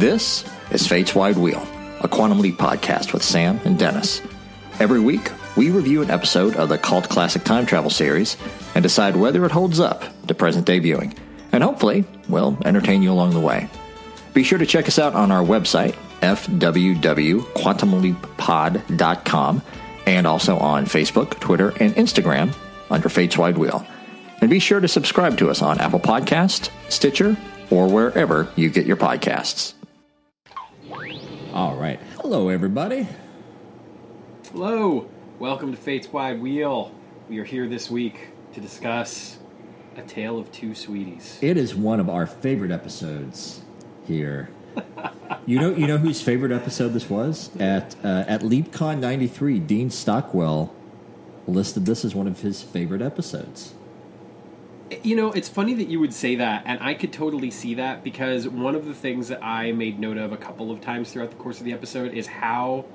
This is Fate's Wide Wheel, a Quantum Leap podcast with Sam and Dennis. Every week, we review an episode of the cult classic time travel series and decide whether it holds up to present day viewing, and hopefully, we'll entertain you along the way. Be sure to check us out on our website, fwwquantumleappod.com, and also on Facebook, Twitter, and Instagram under Fate's Wide Wheel. And be sure to subscribe to us on Apple Podcast, Stitcher, or wherever you get your podcasts. All right. Hello, everybody. Hello, welcome to Fate's Wide Wheel. We are here this week to discuss A Tale of Two Sweeties. It is one of our favorite episodes here. you know, you know whose favorite episode this was at uh, at LeapCon '93. Dean Stockwell listed this as one of his favorite episodes. You know, it's funny that you would say that, and I could totally see that because one of the things that I made note of a couple of times throughout the course of the episode is how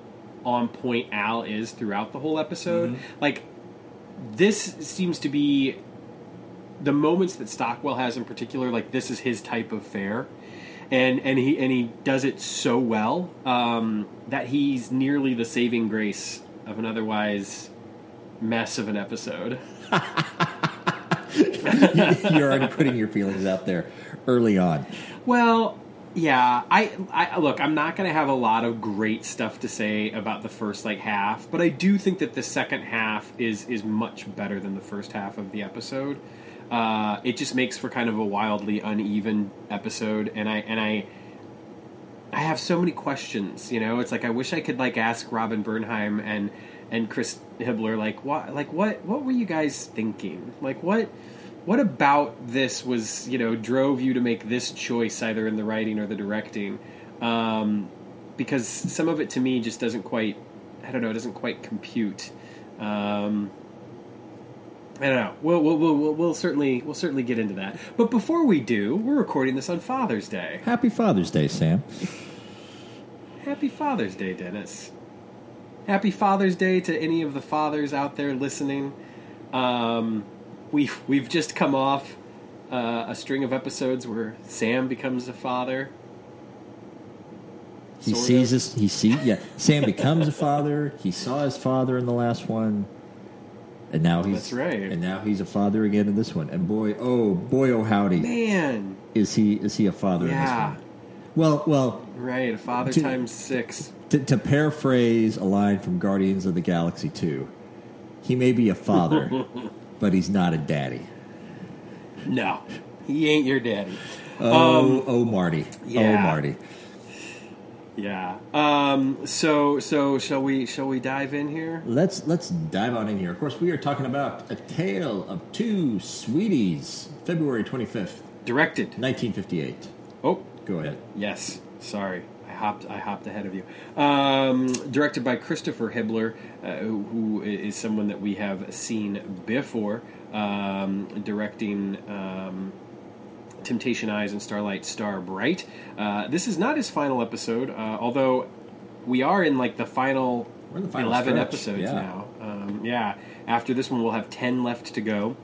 on point Al is throughout the whole episode. Like, this seems to be the moments that Stockwell has in particular. Like, this is his type of fare, and and he and he does it so well um, that he's nearly the saving grace of an otherwise mess of an episode. You're already putting your feelings out there early on. Well, yeah, I, I look. I'm not going to have a lot of great stuff to say about the first like half, but I do think that the second half is is much better than the first half of the episode. Uh, it just makes for kind of a wildly uneven episode, and I and I I have so many questions. You know, it's like I wish I could like ask Robin Bernheim and and Chris Hibler like what like what what were you guys thinking? Like what what about this was you know drove you to make this choice either in the writing or the directing? Um, because some of it to me just doesn't quite I don't know it doesn't quite compute. Um, I don't know. We'll, we'll, we'll, we'll certainly we'll certainly get into that. But before we do, we're recording this on Father's Day. Happy Father's Day, Sam. Happy Father's Day, Dennis. Happy Father's Day to any of the fathers out there listening. Um, we've we've just come off uh, a string of episodes where Sam becomes a father. He sees of. his. He see. Yeah, Sam becomes a father. He saw his father in the last one, and now he's That's right. And now he's a father again in this one. And boy, oh boy, oh howdy, Man, is he is he a father Yeah. in this one? Well, well, right? A father To- times six. to, to paraphrase a line from Guardians of the Galaxy 2, he may be a father, but he's not a daddy. No, he ain't your daddy. Oh, oh, Marty. Oh. Marty. Yeah. Um, so so shall we shall we dive in here? Let's let's dive on in here. Of course, we are talking about A Tale of Two Sweeties, February 25th, Directed. 1958. Oh, Go ahead. Yes, sorry, I hopped. I hopped ahead of you. Um, directed by Christopher Hibler, who, who is someone that we have seen before, um, directing um, Temptation Eyes and Starlight Star Bright. Uh, this is not his final episode, uh, although we are in like the final, We're in the final eleven stretch, episodes yeah. now. Um, yeah, after this one, we'll have ten left to go.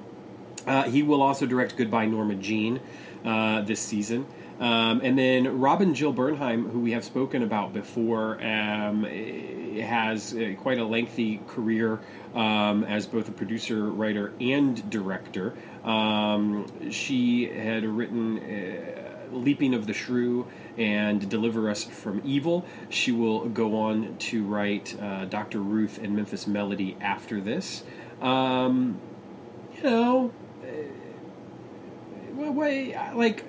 Uh, he will also direct Goodbye Norma Jean uh, this season. Um, and then Robin Jill Bernheim, who we have spoken about before, um, eh, has uh, quite a lengthy career um, as both a producer, writer, and director. Um, she had written uh, Leaping of the Shrew and Deliver Us from Evil. She will go on to write uh, Dr. Ruth and Memphis Melody after this. Um, you know, uh, way like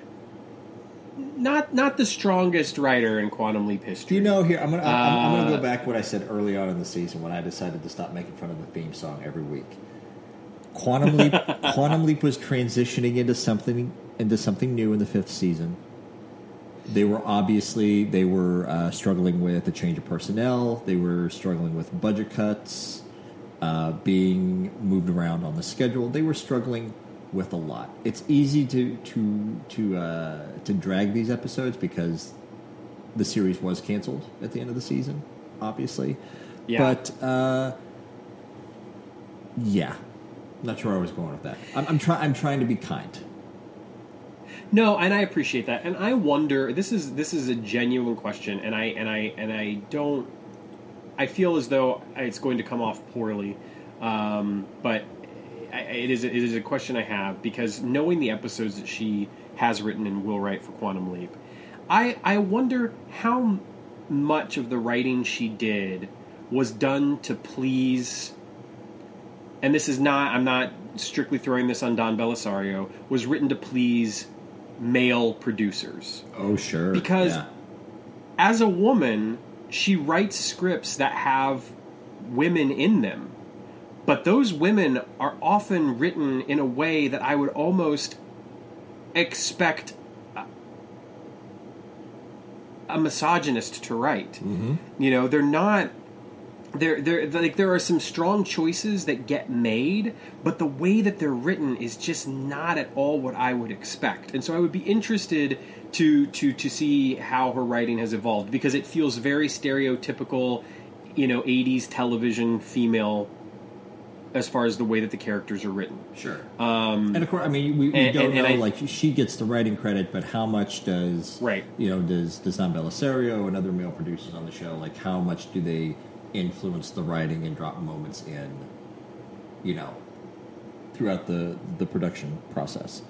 not not the strongest writer in quantum leap history. Do you know here? I'm gonna I'm, I'm gonna Uh, go back to what I said early on in the season when I decided to stop making fun of the theme song every week. Quantum Leap, Quantum Leap was transitioning into something into something new in the fifth season. They were obviously they were uh, struggling with a change of personnel. They were struggling with budget cuts, uh, being moved around on the schedule. They were struggling with a lot. It's easy to to to uh, to drag these episodes because the series was canceled at the end of the season, obviously. Yeah. But uh, yeah, not sure where I was going with that. I'm, I'm trying. I'm trying to be kind. No, and I appreciate that, and I wonder. This is this is a genuine question, and I and I and I don't. I feel as though it's going to come off poorly, um, but I, it is it is a question I have because knowing the episodes that she has written and will write for Quantum Leap, I I wonder how much of the writing she did was done to please. And this is not. I'm not strictly throwing this on Don Bellisario. Was written to please male producers Oh, sure. Because- Yeah. as a woman, she writes scripts that have women in them. But those women are often written in a way that I would almost expect a, a misogynist to write. Mm-hmm. You know, they're not there there like there are some strong choices that get made but the way that they're written is just not at all what I would expect and so I would be interested to to to see how her writing has evolved because it feels very stereotypical you know 80s television female as far as the way that the characters are written Sure. Um, and of course, I mean, we, we and- don't and- and know. I- like, she gets the writing credit, but how much does Right. You know, does does Don Bellisario and other male producers on the show like how much do they influence the writing and drop moments in? You know, throughout the the production process.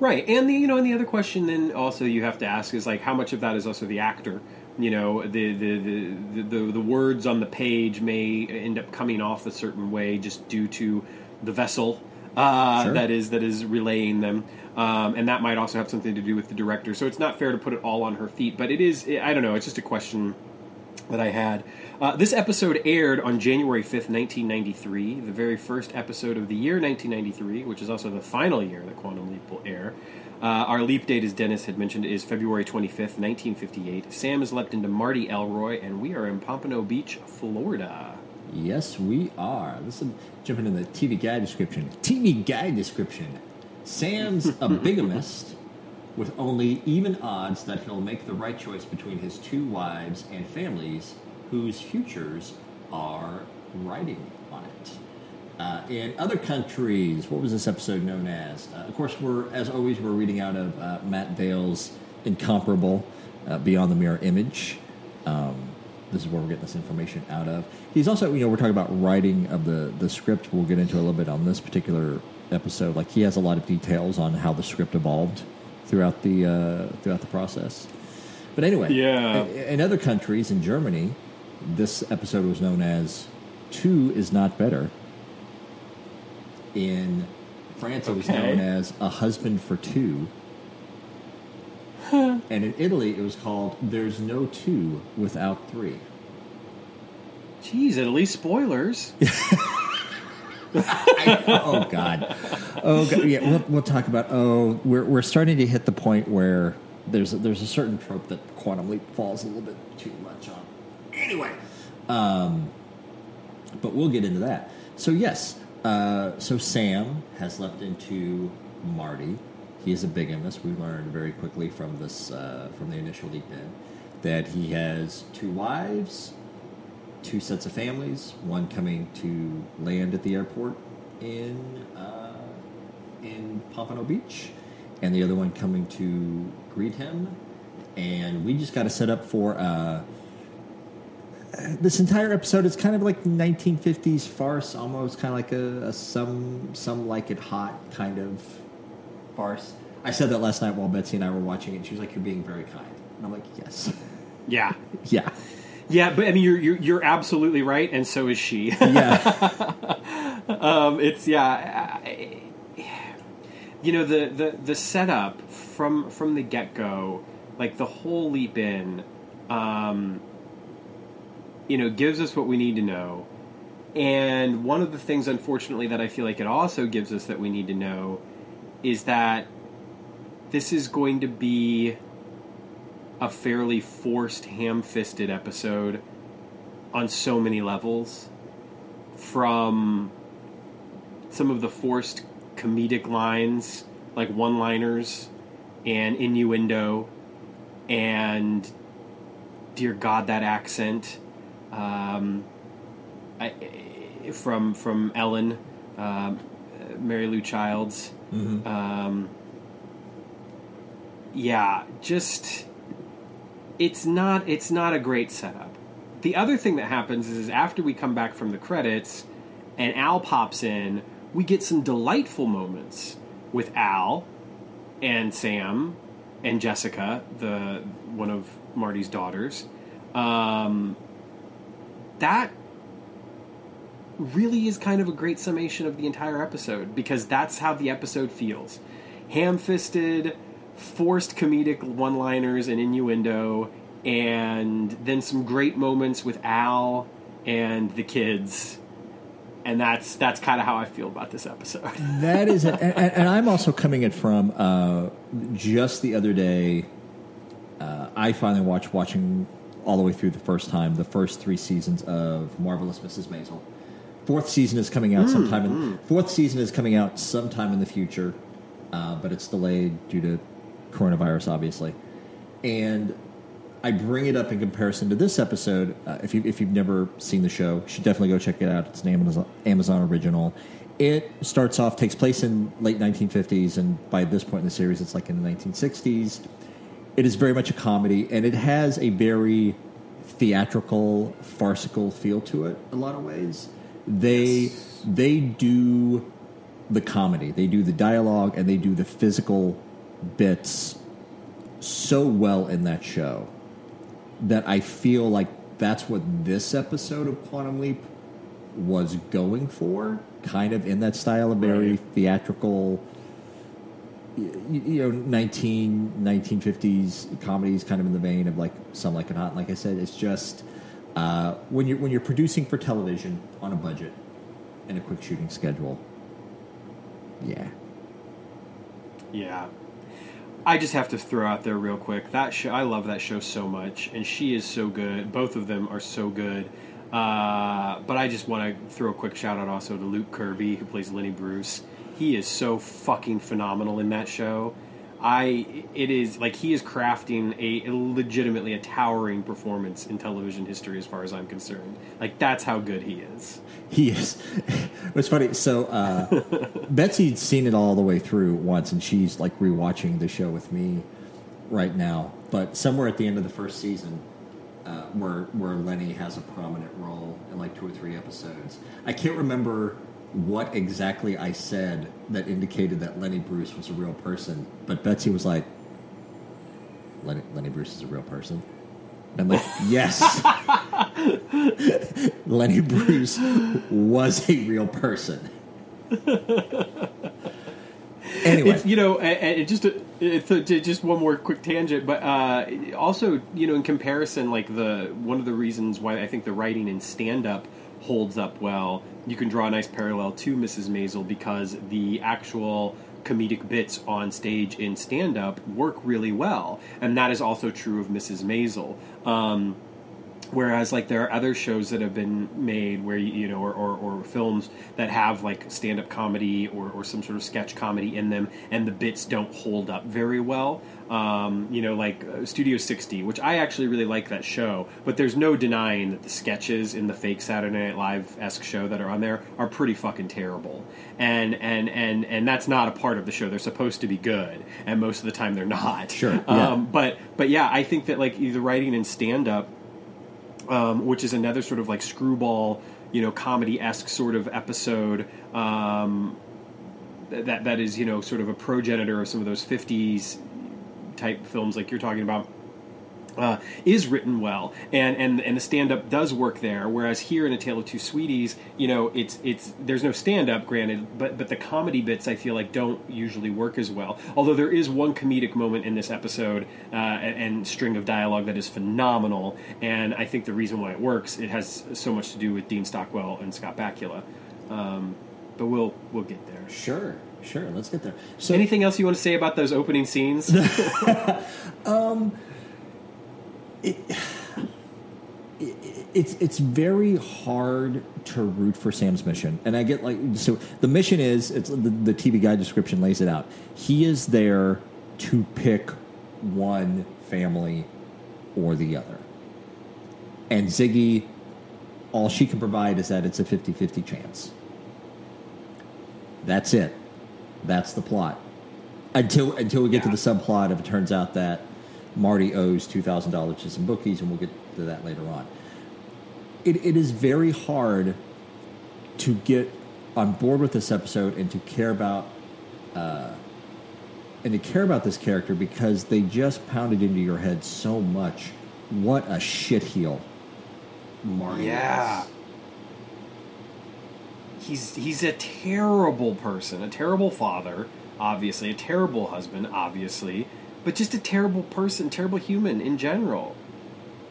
Right, and the you know, and the other question then also you have to ask is like how much of that is also the actor. You know, the the the the, the words on the page may end up coming off a certain way just due to the vessel uh, Sure. that is that is relaying them, um, and that might also have something to do with the director. So it's not fair to put it all on her feet, but it is. I don't know. It's just a question that I had. Uh, this episode aired on January 5th, 1993, the very first episode of the year 1993, which is also the final year that Quantum Leap will air. Uh, our leap date, as Dennis had mentioned, is February 25th, 1958. Sam has leapt into Marty Elroy, and we are in Pompano Beach, Florida. Yes, we are. Listen, jumping in the TV guide description. TV guide description. Sam's a bigamist with only even odds that he'll make the right choice between his two wives and families whose futures are it. Uh, in other countries, what was this episode known as? Uh, of course, we're as always we're reading out of uh, Matt Dale's incomparable uh, Beyond the Mirror Image. Um, this is where we're getting this information out of. He's also, you know, we're talking about writing of the the script. We'll get into a little bit on this particular episode. Like he has a lot of details on how the script evolved throughout the uh, throughout the process. But anyway, Yeah. in, in other countries, in Germany, this episode was known as Two is Not Better. In France, it was Okay. known as A Husband for Two. And in Italy, it was called There's No Two Without Three. Jeez, at least spoilers. oh God, oh God. yeah. We'll, we'll talk about. Oh, we're we're starting to hit the point where there's a, there's a certain trope that Quantum Leap falls a little bit too much on. Anyway, um, but we'll get into that. So yes, uh, so Sam has leapt into Marty. He is a bigamist. We learned very quickly from this uh, from the initial leap in that he has two wives two sets of families, one coming to land at the airport in uh, in Pompano Beach, and the other one coming to greet him. And we just got to set up for uh, this entire episode. is kind of like 1950s farce, almost kind of like a, a some some like it hot kind of farce. I said that last night while Betsy and I were watching it. and She was like, "You're being very kind," and I'm like, "Yes, Yeah. yeah, Yeah, but I mean, you're, you're, you're absolutely right, and so is she. yeah." um, it's yeah, I- you know the, the the setup from from the get go, like the whole leap in, um, you know, gives us what we need to know. And one of the things, unfortunately, that I feel like it also gives us that we need to know is that this is going to be a fairly forced, ham fisted episode on so many levels. From some of the forced comedic lines, like one liners and innuendo, and dear God, that accent. Um, I, from from Ellen, um, Mary Lou Childs. Um, yeah, just it's not it's not a great setup. The other thing that happens is, is after we come back from the credits and Al pops in, we get some delightful moments with Al and Sam and Jessica, the one of Marty's daughters. Um, that really is kind of a great summation of the entire episode because that's how the episode feels. Ham fisted, forced comedic one liners and innuendo, and then some great moments with Al and the kids. And that's that's kind of how I feel about this episode. That is, and, and I'm also coming it from uh, just the other day. Uh, I finally watched watching all the way through the first time the first three seasons of Marvelous Mrs. Maisel. Fourth season is coming out sometime. In, fourth season is coming out sometime in the future, uh, but it's delayed due to coronavirus, obviously. And I bring it up in comparison to this episode. Uh, if you if you've never seen the show, you should definitely go check it out. It's an Amazon, Amazon original. It starts off takes place in late 1950s, and by this point in the series, it's like in the 1960s. It is very much a comedy, and it has a very theatrical, farcical feel to it. In a lot of ways, they they do the comedy, they do the dialogue, and they do the physical bits so well in that show that I feel like that's what this episode of Quantum Leap was going for, kind of in that style of very Right. theatrical, you know, 19, 1950s comedies, kind of in the vein of like Some Like It Hot. Like I said, it's just uh, when you're when you're producing for television on a budget and a quick shooting schedule. Yeah, Yeah. I just have to throw out there real quick that show. I love that show so much, and she is so good. Both of them are so good. Uh, but I just want to throw a quick shout out also to Luke Kirby, who plays Lenny Bruce. He is so fucking phenomenal in that show. I it is like he is crafting a legitimately a towering performance in television history as far as I'm concerned. Like that's how good he is. He is. It's funny. So uh, Betsy'd seen it all the way through once, and she's like rewatching the show with me right now. But somewhere at the end of the first season, uh, where where Lenny has a prominent role in like two or three episodes, I can't remember what exactly I said that indicated that Lenny Bruce was a real person. But Betsy was like, "Lenny, Lenny Bruce is a real person." I'm like, yes. Lenny Bruce was a real person. anyway, It's, you know, and, and just a, it's a, just one more quick tangent, but uh, also, you know, in comparison, like the one of the reasons why I think the writing in stand up holds up well, you can draw a nice parallel to Mrs. Maisel because the actual comedic bits on stage in stand up work really well, and that is also true of Mrs. Maisel. Um, Whereas, like, there are other shows that have been made where, you know, or, or, or films that have, like, stand up comedy or, or some sort of sketch comedy in them, and the bits don't hold up very well. Um, you know, like uh, Studio 60, which I actually really like that show, but there's no denying that the sketches in the fake Saturday Night Live esque show that are on there are pretty fucking terrible. And, and, and, and that's not a part of the show. They're supposed to be good, and most of the time they're not. Sure, yeah. Um, but, but yeah, I think that, like, the writing in stand up um, which is another sort of like screwball, you know, comedy esque sort of episode. Um, that that is you know sort of a progenitor of some of those '50s type films like you're talking about. Uh, is written well, and and and the stand up does work there. Whereas here in A Tale of Two Sweeties, you know, it's it's there's no stand up, granted, but but the comedy bits I feel like don't usually work as well. Although there is one comedic moment in this episode uh, and, and string of dialogue that is phenomenal, and I think the reason why it works it has so much to do with Dean Stockwell and Scott Bakula. Um, but we'll we'll get there. sure, sure. Let's get there. So, Anything else you want to say about those opening scenes? it's it's very hard to root for Sam's mission, and I get like so. The mission is it's the, the TV guide description lays it out. He is there to pick one family or the other, and Ziggy, all she can provide is that it's a 50-50 chance. That's it. That's the plot. until until we get Yeah. to the subplot if it turns out that Marty owes two thousand dollars to some bookies, and we'll get to that later on. It, it is very hard to get on board with this episode and to care about uh, and to care about this character because they just pounded into your head so much. What a shitheel Marty Yeah. is. He's he's a terrible person, a terrible father, obviously, a terrible husband, obviously, but just a terrible person, terrible human in general.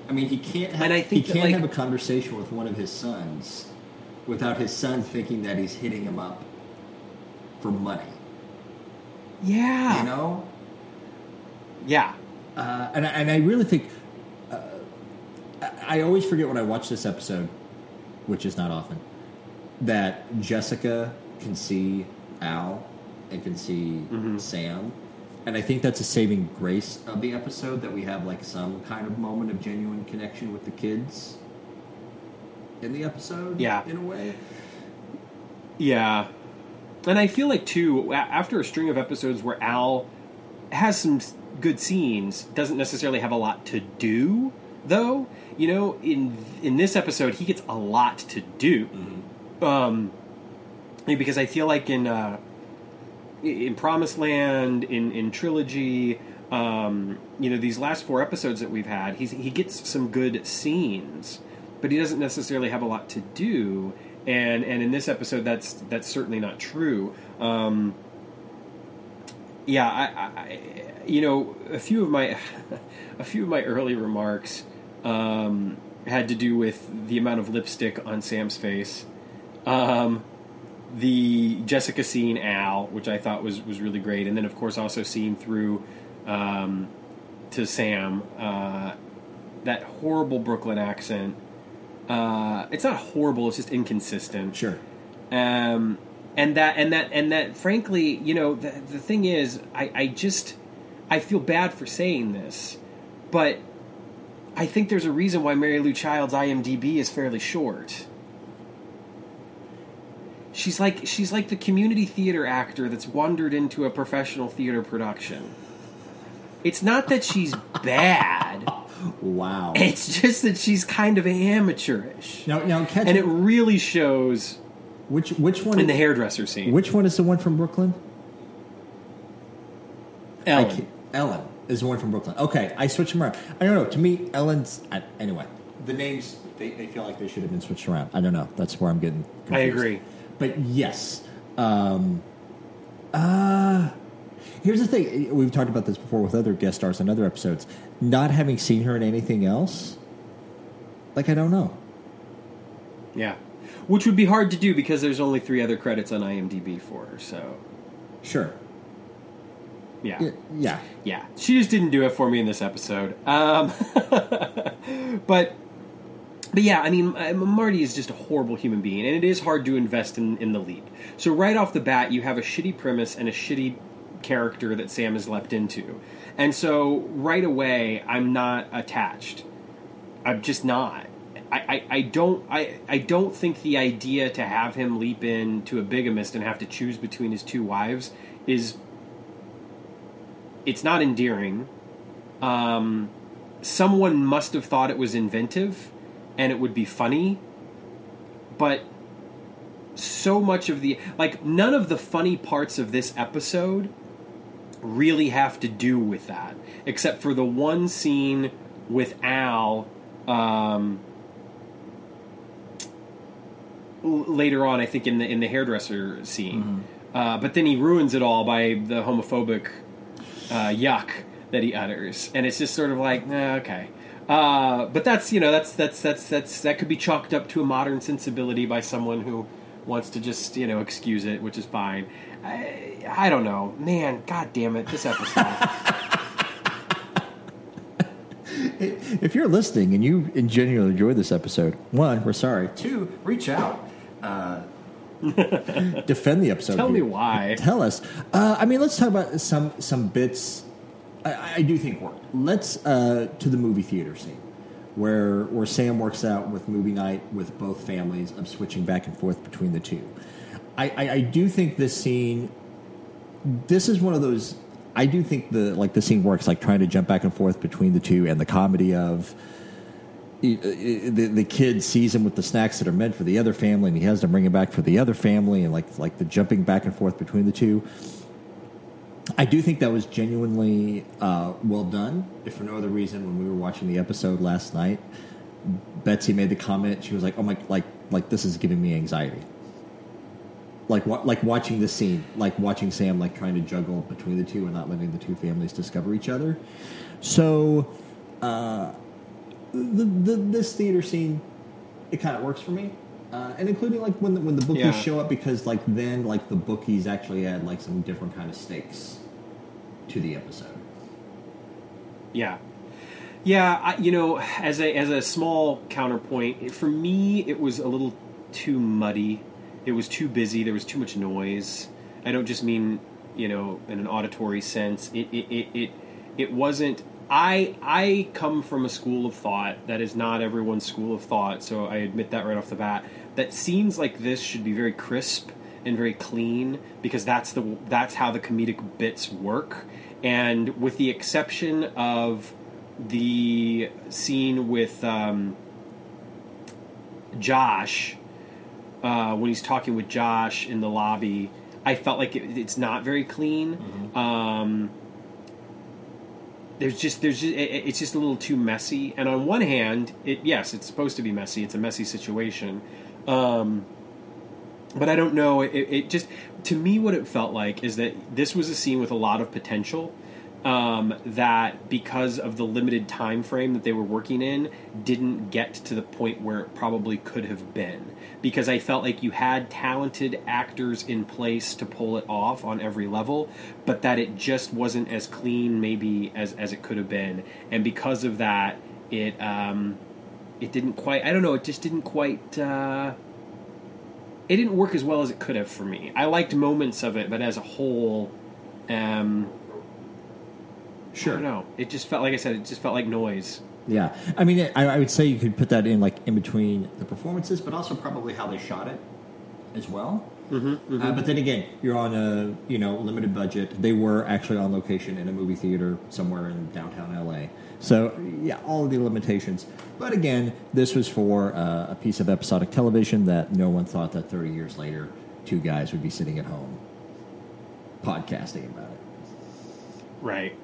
I mean, he can't. Have, And I think he can't like- have a conversation with one of his sons without his son thinking that he's hitting him up for money. Yeah. You know, Yeah. uh, and I, and I really think uh, I, I always forget when I watch this episode, which is not often, that Jessica can see Al and can see Sam. And I think that's a saving grace of the episode that we have like some kind of moment of genuine connection with the kids in the episode. Yeah. in a way. Yeah. And I feel like too after a string of episodes where Al has some good scenes, doesn't necessarily have a lot to do though. You know, in in this episode he gets a lot to do. Um because I feel like in uh in Promised Land, in in Trilogy, um, you know, these last four episodes that we've had, he's, he gets some good scenes, but he doesn't necessarily have a lot to do. And and in this episode, that's that's certainly not true. Um, yeah, I, I, you know, a few of my a few of my early remarks um, had to do with the amount of lipstick on Sam's face. Um, the Jessica scene Al, which I thought was was really great, and then of course also seeing through um, to Sam uh, that horrible Brooklyn accent. Uh, it's not horrible; it's just inconsistent. Sure. Um, and that and that and that. Frankly, you know, the, the thing is, I, I just I feel bad for saying this, but I think there's a reason why Mary Lou Child's IMDb is fairly short. She's like she's like the community theater actor that's wandered into a professional theater production. It's not that she's bad. Wow. It's just that she's kind of amateurish. now, now, catch And it really shows which which one in the hairdresser scene. Which one is the one from Brooklyn? Ellen. can't- Ellen is the one from Brooklyn. Okay, I switched them around. I don't know. To me, Ellen's I, anyway. The names they, they feel like they should have been switched around. I don't know. That's where I'm getting. Confused. I agree. But yes, um, uh, here's the thing. We've talked about this before with other guest stars in other episodes. Not having seen her in anything else, like I don't know. Yeah. Which would be hard to do because there's only three other credits on IMDb for her, so Sure. yeah. Yeah. yeah. Yeah. She just didn't do it for me in this episode. Um, but but yeah, I mean, uh, Marty is just a horrible human being, and it is hard to invest in, in the leap. So right off the bat, you have a shitty premise and a shitty character that Sam has leapt into, and so right away, I'm not attached. I'm just not. I, I, I don't I, I don't think the idea to have him leap into a bigamist and have to choose between his two wives is it's not endearing. Um, someone must have thought it was inventive and it would be funny, but so much of the like none of the funny parts of this episode really have to do with that, except for the one scene with Al. Um, later on, I think in the in the hairdresser scene, uh, but then he ruins it all by the homophobic uh, yuck that he utters, and it's just sort of like, okay. Uh, but that's you know that's that's that's that's that could be chalked up to a modern sensibility by someone who wants to just you know excuse it, which is fine. I, I don't know, man. God damn it, this episode. If you're listening and you genuinely enjoyed this episode, one, we're sorry. Two, reach out. Uh, defend the episode. Tell me why. Tell us. Uh, I mean, let's talk about some some bits. I, I do think work. Let's uh, to the movie theater scene where where Sam works out with movie night with both families of switching back and forth between the two. I, I, I do think this scene. This is one of those I do think the like the scene works, like trying to jump back and forth between the two, and the comedy of the, the kid sees him with the snacks that are meant for the other family, and he has to bring it back for the other family, and like like the jumping back and forth between the two. I do think that was genuinely uh, well done. If for no other reason, when we were watching the episode last night, Betsy made the comment. She was like, "Oh my, like like this is giving me anxiety." Like wa- like watching the scene, like watching Sam like trying to juggle between the two and not letting the two families discover each other. So, uh, the, the this theater scene, it kind of works for me. Uh, and including like when the, when the bookies Yeah. show up because like then like the bookies actually add like some different kind of stakes to the episode. Yeah, yeah. I, you know, as a as a small counterpoint, it- for me, it was a little too muddy. It was too busy. There was too much noise. I don't just mean you know in an auditory sense. It it it it, it wasn't. I I come from a school of thought that is not everyone's school of thought, so I admit that right off the bat. That scenes like this should be very crisp and very clean because that's the that's how the comedic bits work. And with the exception of the scene with um, Josh, uh, when he's talking with Josh in the lobby, I felt like it, it's not very clean. Um, there's just there's just, it, it's just a little too messy. And on one hand, it yes, it's supposed to be messy. It's a messy situation. Um, but I don't know. It, it just to me, what it felt like is that this was a scene with a lot of potential. Um, that because of the limited time frame that they were working in, didn't get to the point where it probably could have been. Because I felt like you had talented actors in place to pull it off on every level, but that it just wasn't as clean, maybe as as it could have been. And because of that, it um, it didn't quite. I don't know. It just didn't quite. Uh, it didn't work as well as it could have for me. I liked moments of it, but as a whole, um, I don't. It just felt like I said. It just felt like noise. Yeah, I mean, I, I would say you could put that in like in between the performances, but also probably how they shot it as well. Mm-hmm, Uh, but then again, you're on a you know limited budget. They were actually on location in a movie theater somewhere in downtown LA. So yeah, all of the limitations. But again, this was for uh, a piece of episodic television that no one thought that 30 years later, two guys would be sitting at home podcasting about it. Right,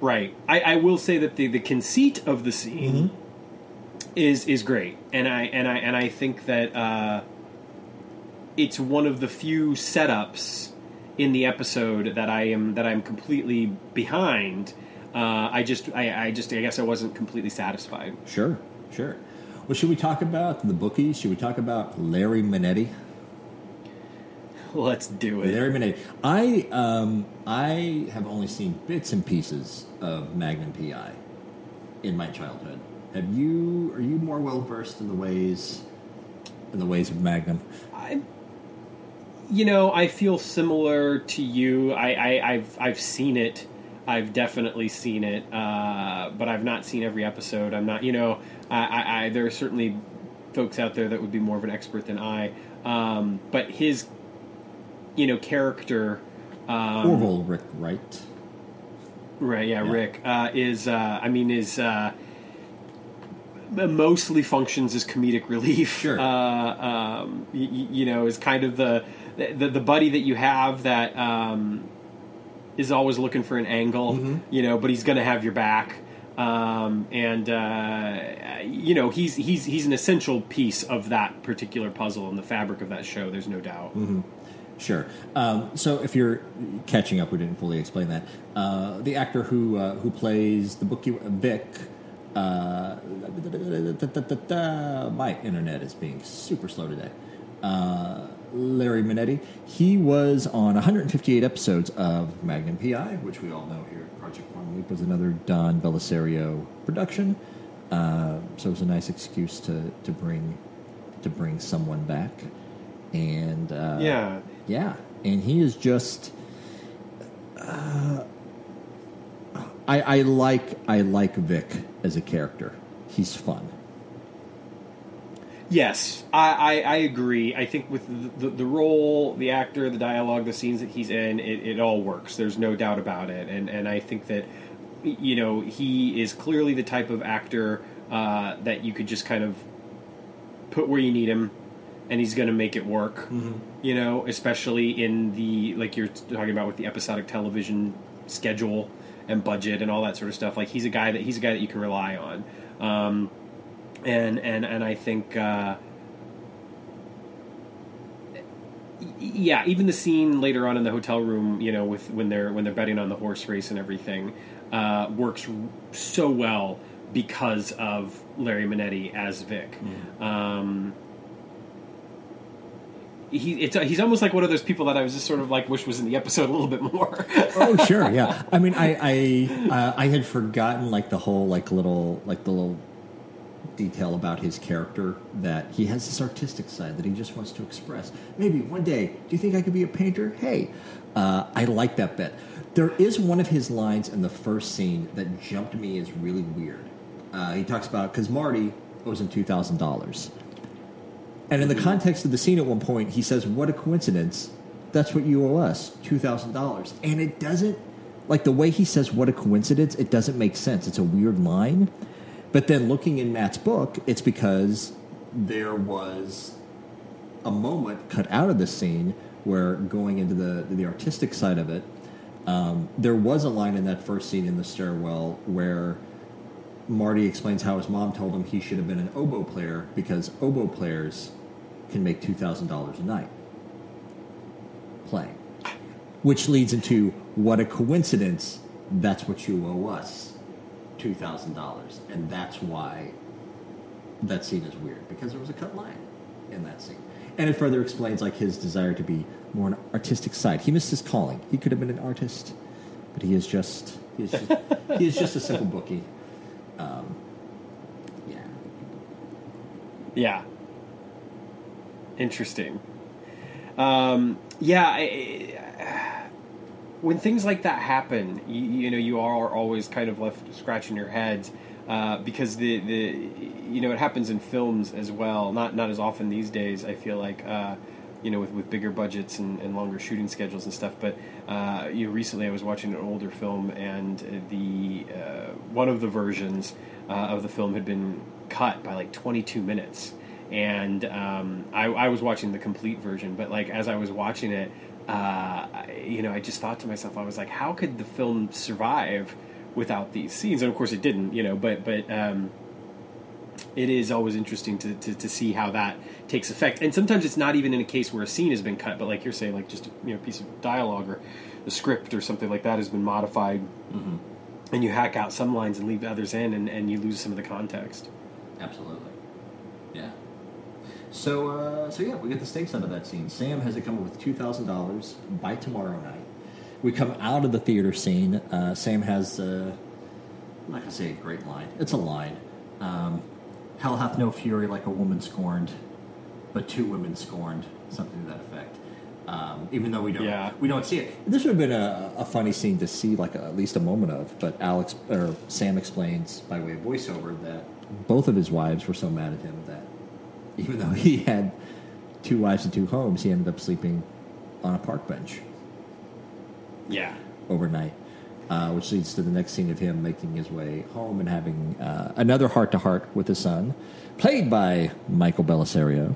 right. I, I will say that the, the conceit of the scene is is great, and I and I and I think that uh, it's one of the few setups in the episode that I am that I'm completely behind. Uh, I just I, I just I guess I wasn't completely satisfied. Sure, sure. Well, should we talk about the bookies? Should we talk about Larry Manetti? Let's do it. Larry Manetti. I um, I have only seen bits and pieces of Magnum PI in my childhood. Have you? Are you more well versed in the ways in the ways of Magnum? I, you know, I feel similar to you. I, I, I've I've seen it. I've definitely seen it, uh, but I've not seen every episode. I'm not, you know, I, I, I there are certainly folks out there that would be more of an expert than I. Um, but his, you know, character, um, Orville Rick Wright. right? Yeah, Yeah. Rick uh, is. Uh, I mean, is. Uh, mostly functions as comedic relief. Sure. Uh, um, y- you know, is kind of the, the the buddy that you have that um, is always looking for an angle. Mm-hmm. You know, but he's going to have your back. Um, and uh, you know he's he's he's an essential piece of that particular puzzle and the fabric of that show. There's no doubt. Sure. Um, so if you're catching up, we didn't fully explain that. Uh, the actor who uh, who plays the bookie Vic. Uh, my internet is being super slow today. Larry Manetti. He was on 158 episodes of Magnum PI, which we all know here at Project One Week was another Don Bellisario production. Uh, so it was a nice excuse to, to bring to bring someone back. And uh, Yeah. yeah, and he is just. Uh, I I like I like Vic as a character. He's fun. Yes, I, I, I agree. I think with the, the, the role, the actor, the dialogue, the scenes that he's in, it, it all works. There's no doubt about it. And and I think that you know he is clearly the type of actor uh, that you could just kind of put where you need him, and he's going to make it work. You know, especially in the like you're talking about with the episodic television schedule and budget and all that sort of stuff. Like he's a guy that he's a guy that you can rely on. Um, and and and I think uh, yeah, even the scene later on in the hotel room, you know, with when they're when they're betting on the horse race and everything, uh, works so well because of Larry Manetti as Vic. Um, he it's he's almost like one of those people that I was just sort of like wish was in the episode a little bit more. oh sure yeah i mean i i uh, i had forgotten like the whole like little like the little detail about his character that he has this artistic side that he just wants to express maybe one day do you think i could be a painter hey uh, i like that bit there is one of his lines in the first scene that jumped me as really weird uh, he talks about because marty owes him $2000 and in the context of the scene at one point, he says, What a coincidence. That's what you owe us $2,000. And it doesn't, like the way he says, What a coincidence, it doesn't make sense. It's a weird line. But then looking in Matt's book, it's because there was a moment cut out of the scene where going into the, the artistic side of it, um, there was a line in that first scene in the stairwell where Marty explains how his mom told him he should have been an oboe player because oboe players can make $2,000 a night playing. Which leads into what a coincidence, that's what you owe us $2,000. And that's why that scene is weird because there was a cut line in that scene. And it further explains like his desire to be more an artistic side. He missed his calling. He could have been an artist, but he is just he is just, he is just a simple bookie. Um, yeah. Yeah. Interesting. Um, yeah, I, I- when things like that happen, you, you know, you are always kind of left scratching your heads uh, because the, the you know it happens in films as well. Not not as often these days. I feel like. Uh, you know, with, with bigger budgets and, and longer shooting schedules and stuff. But uh, you know, recently I was watching an older film, and the uh, one of the versions uh, of the film had been cut by like 22 minutes, and um, I, I was watching the complete version. But like as I was watching it, uh, you know, I just thought to myself, I was like, how could the film survive without these scenes? And of course, it didn't. You know, but but. Um, it is always interesting to, to, to see how that takes effect. And sometimes it's not even in a case where a scene has been cut, but like you're saying, like just a you know piece of dialogue or the script or something like that has been modified, and you hack out some lines and leave others in, and, and you lose some of the context. Absolutely. So, uh, so yeah, we get the stakes out of that scene. Sam has to come up with two thousand dollars by tomorrow night. We come out of the theater scene. Uh, Sam has, uh, I'm not gonna say a great line. It's a line. Um, Hell hath no fury like a woman scorned, but two women scorned. Something to that effect. Um, even though we don't, Yeah. we don't see it. This would have been a, a funny scene to see, like at least a moment of. But Alex or Sam explains by way of voiceover that both of his wives were so mad at him even though he had two wives and two homes, he ended up sleeping on a park bench Yeah. overnight. Uh, which leads to the next scene of him making his way home and having uh, another heart to heart with his son, played by Michael Bellisario,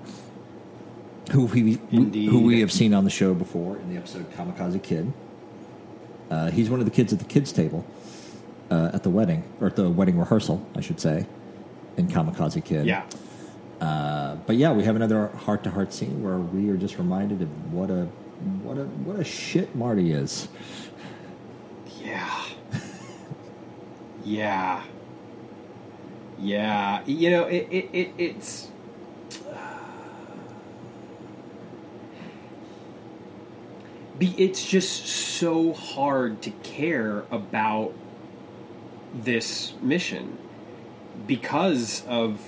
who we Indeed. who we have seen on the show before in the episode Kamikaze Kid. Uh, he's one of the kids at the kids' table uh, at the wedding or at the wedding rehearsal, I should say, in Kamikaze Kid. Yeah. Uh, but yeah, we have another heart to heart scene where we are just reminded of what a what a what a shit Marty is. Yeah. yeah. Yeah. You know, it, it, it it's. Be, it's just so hard to care about this mission because of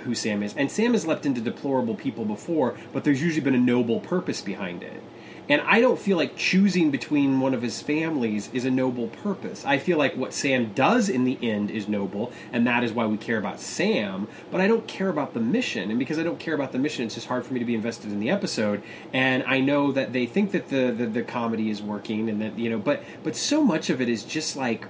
who Sam is. And Sam has leapt into deplorable people before, but there's usually been a noble purpose behind it. And I don't feel like choosing between one of his families is a noble purpose. I feel like what Sam does in the end is noble, and that is why we care about Sam. But I don't care about the mission, and because I don't care about the mission, it's just hard for me to be invested in the episode. And I know that they think that the the, the comedy is working, and that you know, but but so much of it is just like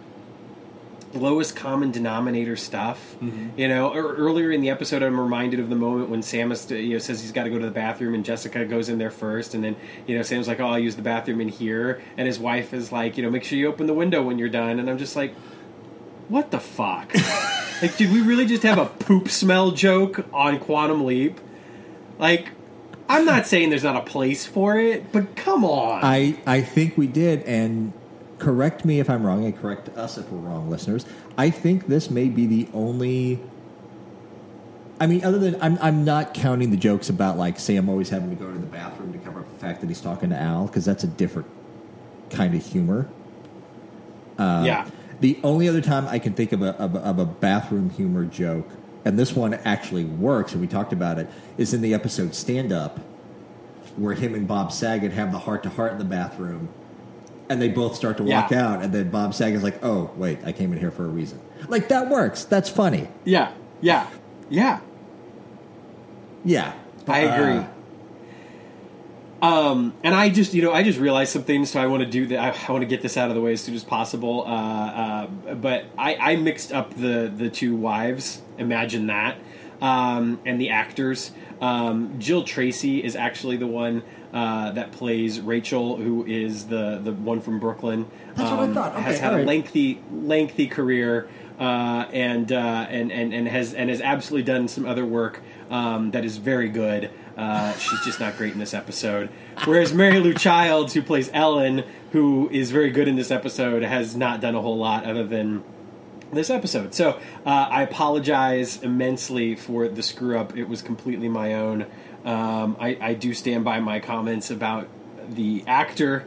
lowest common denominator stuff. Mm-hmm. You know, or, earlier in the episode, I'm reminded of the moment when Samus, you know, says he's got to go to the bathroom, and Jessica goes in there first, and then you know, Sam's like, "Oh, I'll use the bathroom in here," and his wife is like, "You know, make sure you open the window when you're done," and I'm just like, "What the fuck?" like, did we really just have a poop smell joke on Quantum Leap? Like. I'm not saying there's not a place for it, but come on. I, I think we did, and correct me if I'm wrong, and correct us if we're wrong, listeners. I think this may be the only. I mean, other than I'm, I'm not counting the jokes about like Sam always having to go to the bathroom to cover up the fact that he's talking to Al because that's a different kind of humor. Uh, yeah. The only other time I can think of a, of a, of a bathroom humor joke, and this one actually works, and we talked about it, is in the episode Stand Up, where him and Bob Saget have the heart to heart in the bathroom, and they both start to walk Yeah. out, and then Bob Saget's like, "Oh, wait, I came in here for a reason." Like that works. That's funny. Yeah. Yeah. Yeah. Yeah, I agree. Uh, Um, and I just, you know, I just realized some things, so I want to do that. I, I want to get this out of the way as soon as possible. Uh, uh, but I, I mixed up the the two wives. Imagine that, um, and the actors. Um, Jill Tracy is actually the one uh, that plays Rachel, who is the the one from Brooklyn. That's what I Um, thought. has Okay, had all a lengthy lengthy career. Uh, and, uh, and and and has and has absolutely done some other work um, that is very good. Uh, she's just not great in this episode. Whereas Mary Lou Childs, who plays Ellen, who is very good in this episode, has not done a whole lot other than this episode. So uh, I apologize immensely for the screw up. It was completely my own. Um, I, I do stand by my comments about the actor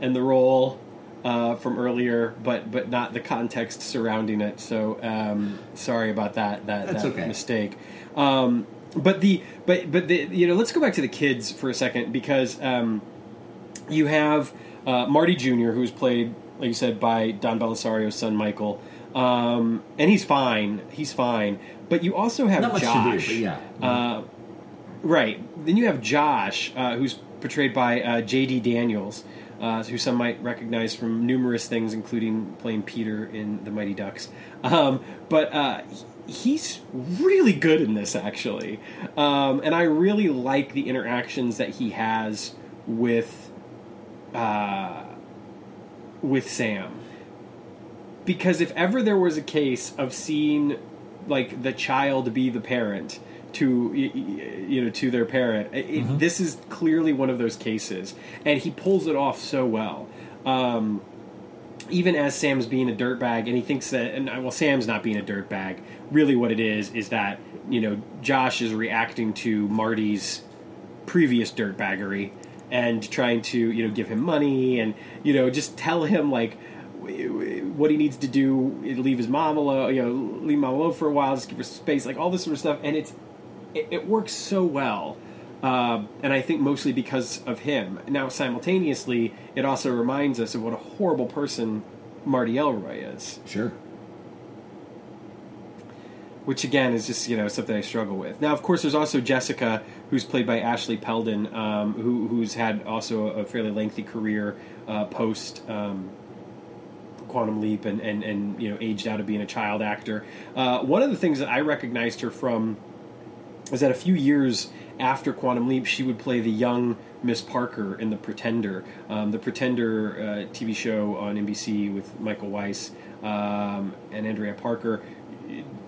and the role uh, from earlier, but but not the context surrounding it. So um, sorry about that that, that okay. mistake. Um, but the but but the you know let's go back to the kids for a second because um, you have uh, Marty Jr., who's played, like you said, by Don Bellisario's son Michael, um, and he's fine. He's fine. But you also have Not much to do, Josh, but yeah. Uh, right. Then you have Josh, uh, who's portrayed by uh, J.D. Daniels, uh, who some might recognize from numerous things, including playing Peter in The Mighty Ducks. Um, but uh, he's really good in this, actually, um, and I really like the interactions that he has with uh, with Sam. Because if ever there was a case of seeing like the child be the parent to you know to their parent, it, it- this is clearly one of those cases, and he pulls it off so well. Um, even as Sam's being a dirtbag, and he thinks that, and uh, well, Sam's not being a dirtbag. Really, what it is is that you know Josh is reacting to Marty's previous dirtbaggery and trying to you know give him money and you know just tell him like what he needs to do, leave his mom alone, you know, leave mom alone for a while, just give her space, like all this sort of stuff, and it's it, it works so well. Uh, and I think mostly because of him. Now, simultaneously, it also reminds us of what a horrible person Marty Elroy is, sure. which again is just you know something I struggle with. Now, of course, there's also Jessica, who's played by Ashley Peldon, um, who, who's had also a fairly lengthy career uh, post. Um, Quantum Leap and, and, and you know aged out of being a child actor. Uh, one of the things that I recognized her from is that a few years after Quantum Leap, she would play the young Miss Parker in The Pretender, um, the Pretender uh, TV show on NBC with Michael Weiss um, and Andrea Parker.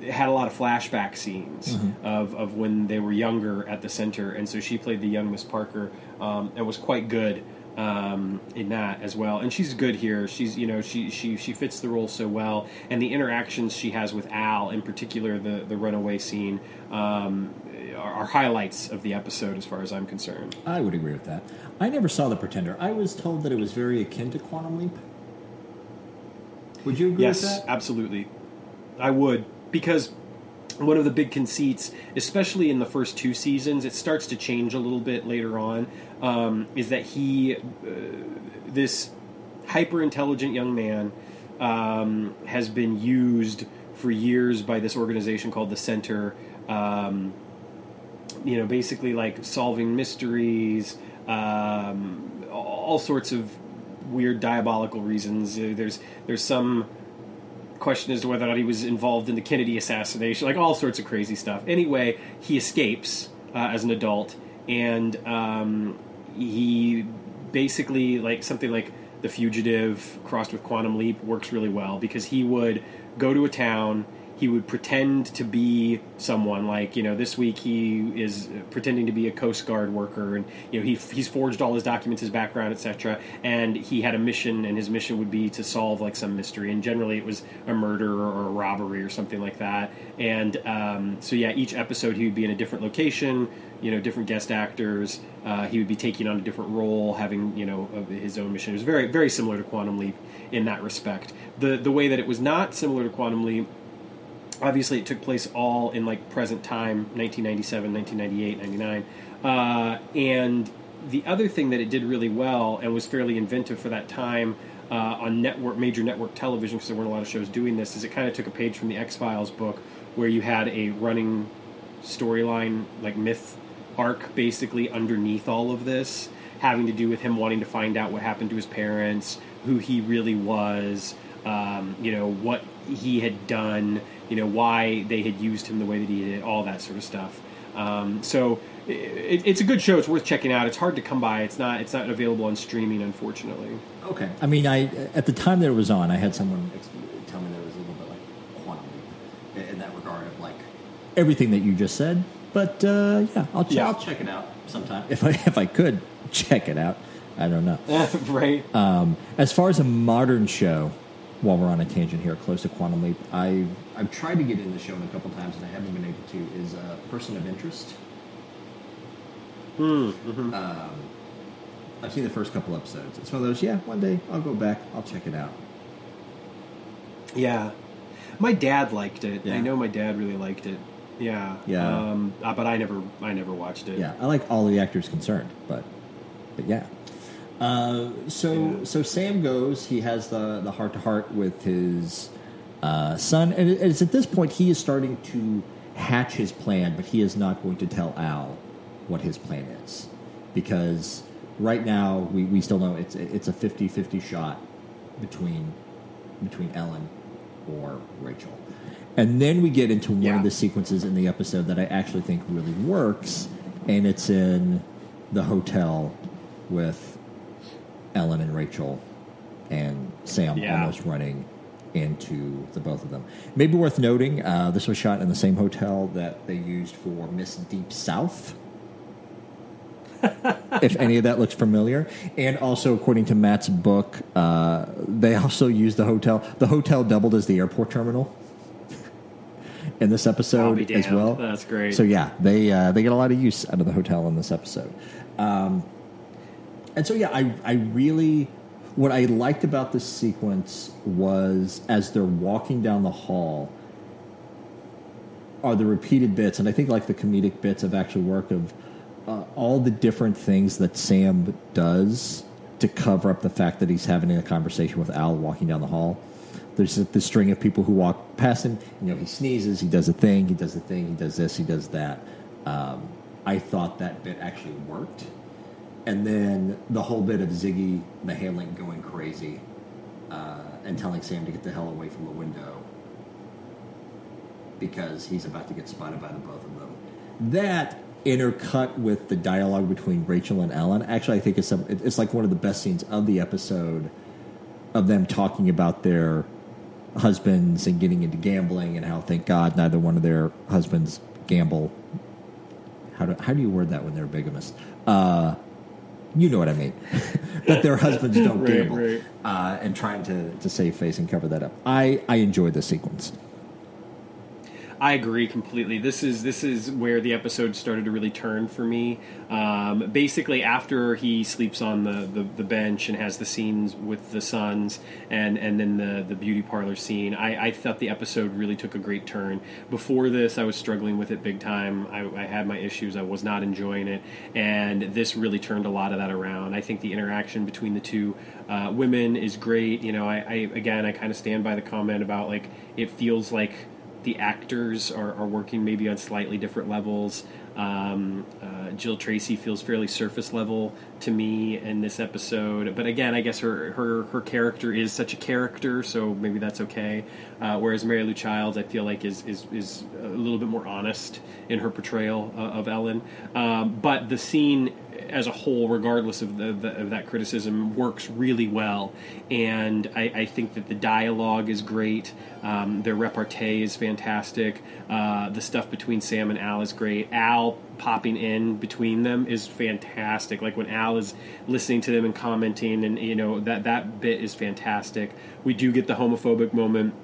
It had a lot of flashback scenes of, of when they were younger at the center, and so she played the young Miss Parker um, and was quite good um, in that as well. And she's good here. She's you know she she she fits the role so well, and the interactions she has with Al, in particular the the runaway scene, um, are, are highlights of the episode as far as I'm concerned. I would agree with that. I never saw The Pretender. I was told that it was very akin to Quantum Leap. Would you agree Yes, with that? Yes, absolutely. I would because one of the big conceits, especially in the first two seasons, it starts to change a little bit later on, um, is that he, uh, this hyper intelligent young man, um, has been used for years by this organization called the Center. Um, you know, basically like solving mysteries, um, all sorts of weird diabolical reasons. There's there's some question as to whether or not he was involved in the Kennedy assassination, like all sorts of crazy stuff. Anyway, he escapes uh, as an adult, and um, he basically like something like the fugitive crossed with quantum leap works really well because he would go to a town he would pretend to be someone like you know this week he is pretending to be a coast guard worker and you know he, he's forged all his documents his background etc and he had a mission and his mission would be to solve like some mystery. And generally it was a murder or a robbery or something like that. And um, so yeah each episode he would be in a different location you know different guest actors. Uh, he would be taking on a different role having you know his own mission. It was very very similar to quantum leap in that respect. The the way that it was not similar to quantum leap obviously it took place all in like present time 1997 1998 99 uh, and the other thing that it did really well and was fairly inventive for that time uh, on network major network television because there weren't a lot of shows doing this is it kind of took a page from the x-files book where you had a running storyline like myth arc basically underneath all of this having to do with him wanting to find out what happened to his parents who he really was um, you know what he had done you know why they had used him the way that he did all that sort of stuff um, so it, it's a good show it's worth checking out it's hard to come by it's not it's not available on streaming unfortunately Okay. I mean, I at the time that it was on, I had someone tell me that it was a little bit like quantum leap in- in that regard of like everything that you just said. But uh, yeah, I'll, ch- Yeah. I'll check it out sometime if I if I could check it out. I don't know. right Um, as far as a modern show, while we're on a tangent here, close to Quantum Leap, I I've tried to get in the show a couple times and I haven't been able to. Is uh, Person of Interest. Um, I've seen the first couple episodes. It's one of those. Yeah, one day I'll go back. I'll check it out. Yeah, my dad liked it. Yeah. I know my dad really liked it. Yeah, Yeah. Um, uh, but I never, I never watched it. Yeah, I like all the actors concerned, but but yeah. Uh, so Yeah. so Sam goes. He has the the heart to heart with his uh, son, and it's at this point he is starting to hatch his plan, but he is not going to tell Al what his plan is because right now we, we still know it's it's a 50-50 shot between between Ellen or Rachel. And then we get into one Yeah. of the sequences in the episode that I actually think really works, and it's in the hotel with Ellen and Rachel and Sam Yeah. almost running into the both of them. Maybe worth noting, uh, this was shot in the same hotel that they used for Miss Deep South. if any of that looks familiar, and also according to Matt's book, uh, they also used the hotel. The hotel doubled as the airport terminal in this episode as well. That's great. So yeah, they uh, they get a lot of use out of the hotel in this episode. Um, and so yeah, I I really what I liked about this sequence was as they're walking down the hall are the repeated bits, and I think like the comedic bits of actually work of uh, all the different things that Sam does to cover up the fact that he's having a conversation with Al walking down the hall. There's the string of people who walk past him. You know, he sneezes, he does a thing, he does a thing, he does this, he does that. Um, I thought that bit actually worked. And then the whole bit of Ziggy the handlink going crazy uh, and telling Sam to get the hell away from the window because he's about to get spotted by the both of them. That intercut with the dialogue between Rachel and Ellen, actually, I think it's some. It's like one of the best scenes of the episode of them talking about their husbands and getting into gambling and how, thank God, neither one of their husbands gamble. How do how do you word that when they're bigamous? Uh, you know what I mean. that their husbands don't Right, gamble, right. Uh, and trying to, to save face and cover that up. I I enjoyed the sequence. I agree completely. This is this is where the episode started to really turn for me. Um, basically, after he sleeps on the, the, the, bench and has the scenes with the sons, and and then the the beauty parlor scene, I, I thought the episode really took a great turn. Before this, I was struggling with it big time. I, I had my issues. I was not enjoying it, and this really turned a lot of that around. I think the interaction between the two uh, women is great. You know, I, I again, I kind of stand by the comment about like it feels like the actors are, are working maybe on slightly different levels. Um, uh, Jill Tracy feels fairly surface level to me in this episode, but again, I guess her her her character is such a character, so maybe that's okay. Uh, whereas Mary Lou Childs, I feel like is is is a little bit more honest in her portrayal uh, of Ellen. Um, but the scene as a whole, regardless of, the, the, of that criticism, works really well. And I, I think that the dialogue is great. Um, their repartee is fantastic. Uh, the stuff between Sam and Al is great. Al popping in between them is fantastic. Like when Al is listening to them and commenting, and you know that that bit is fantastic. We do get the homophobic moment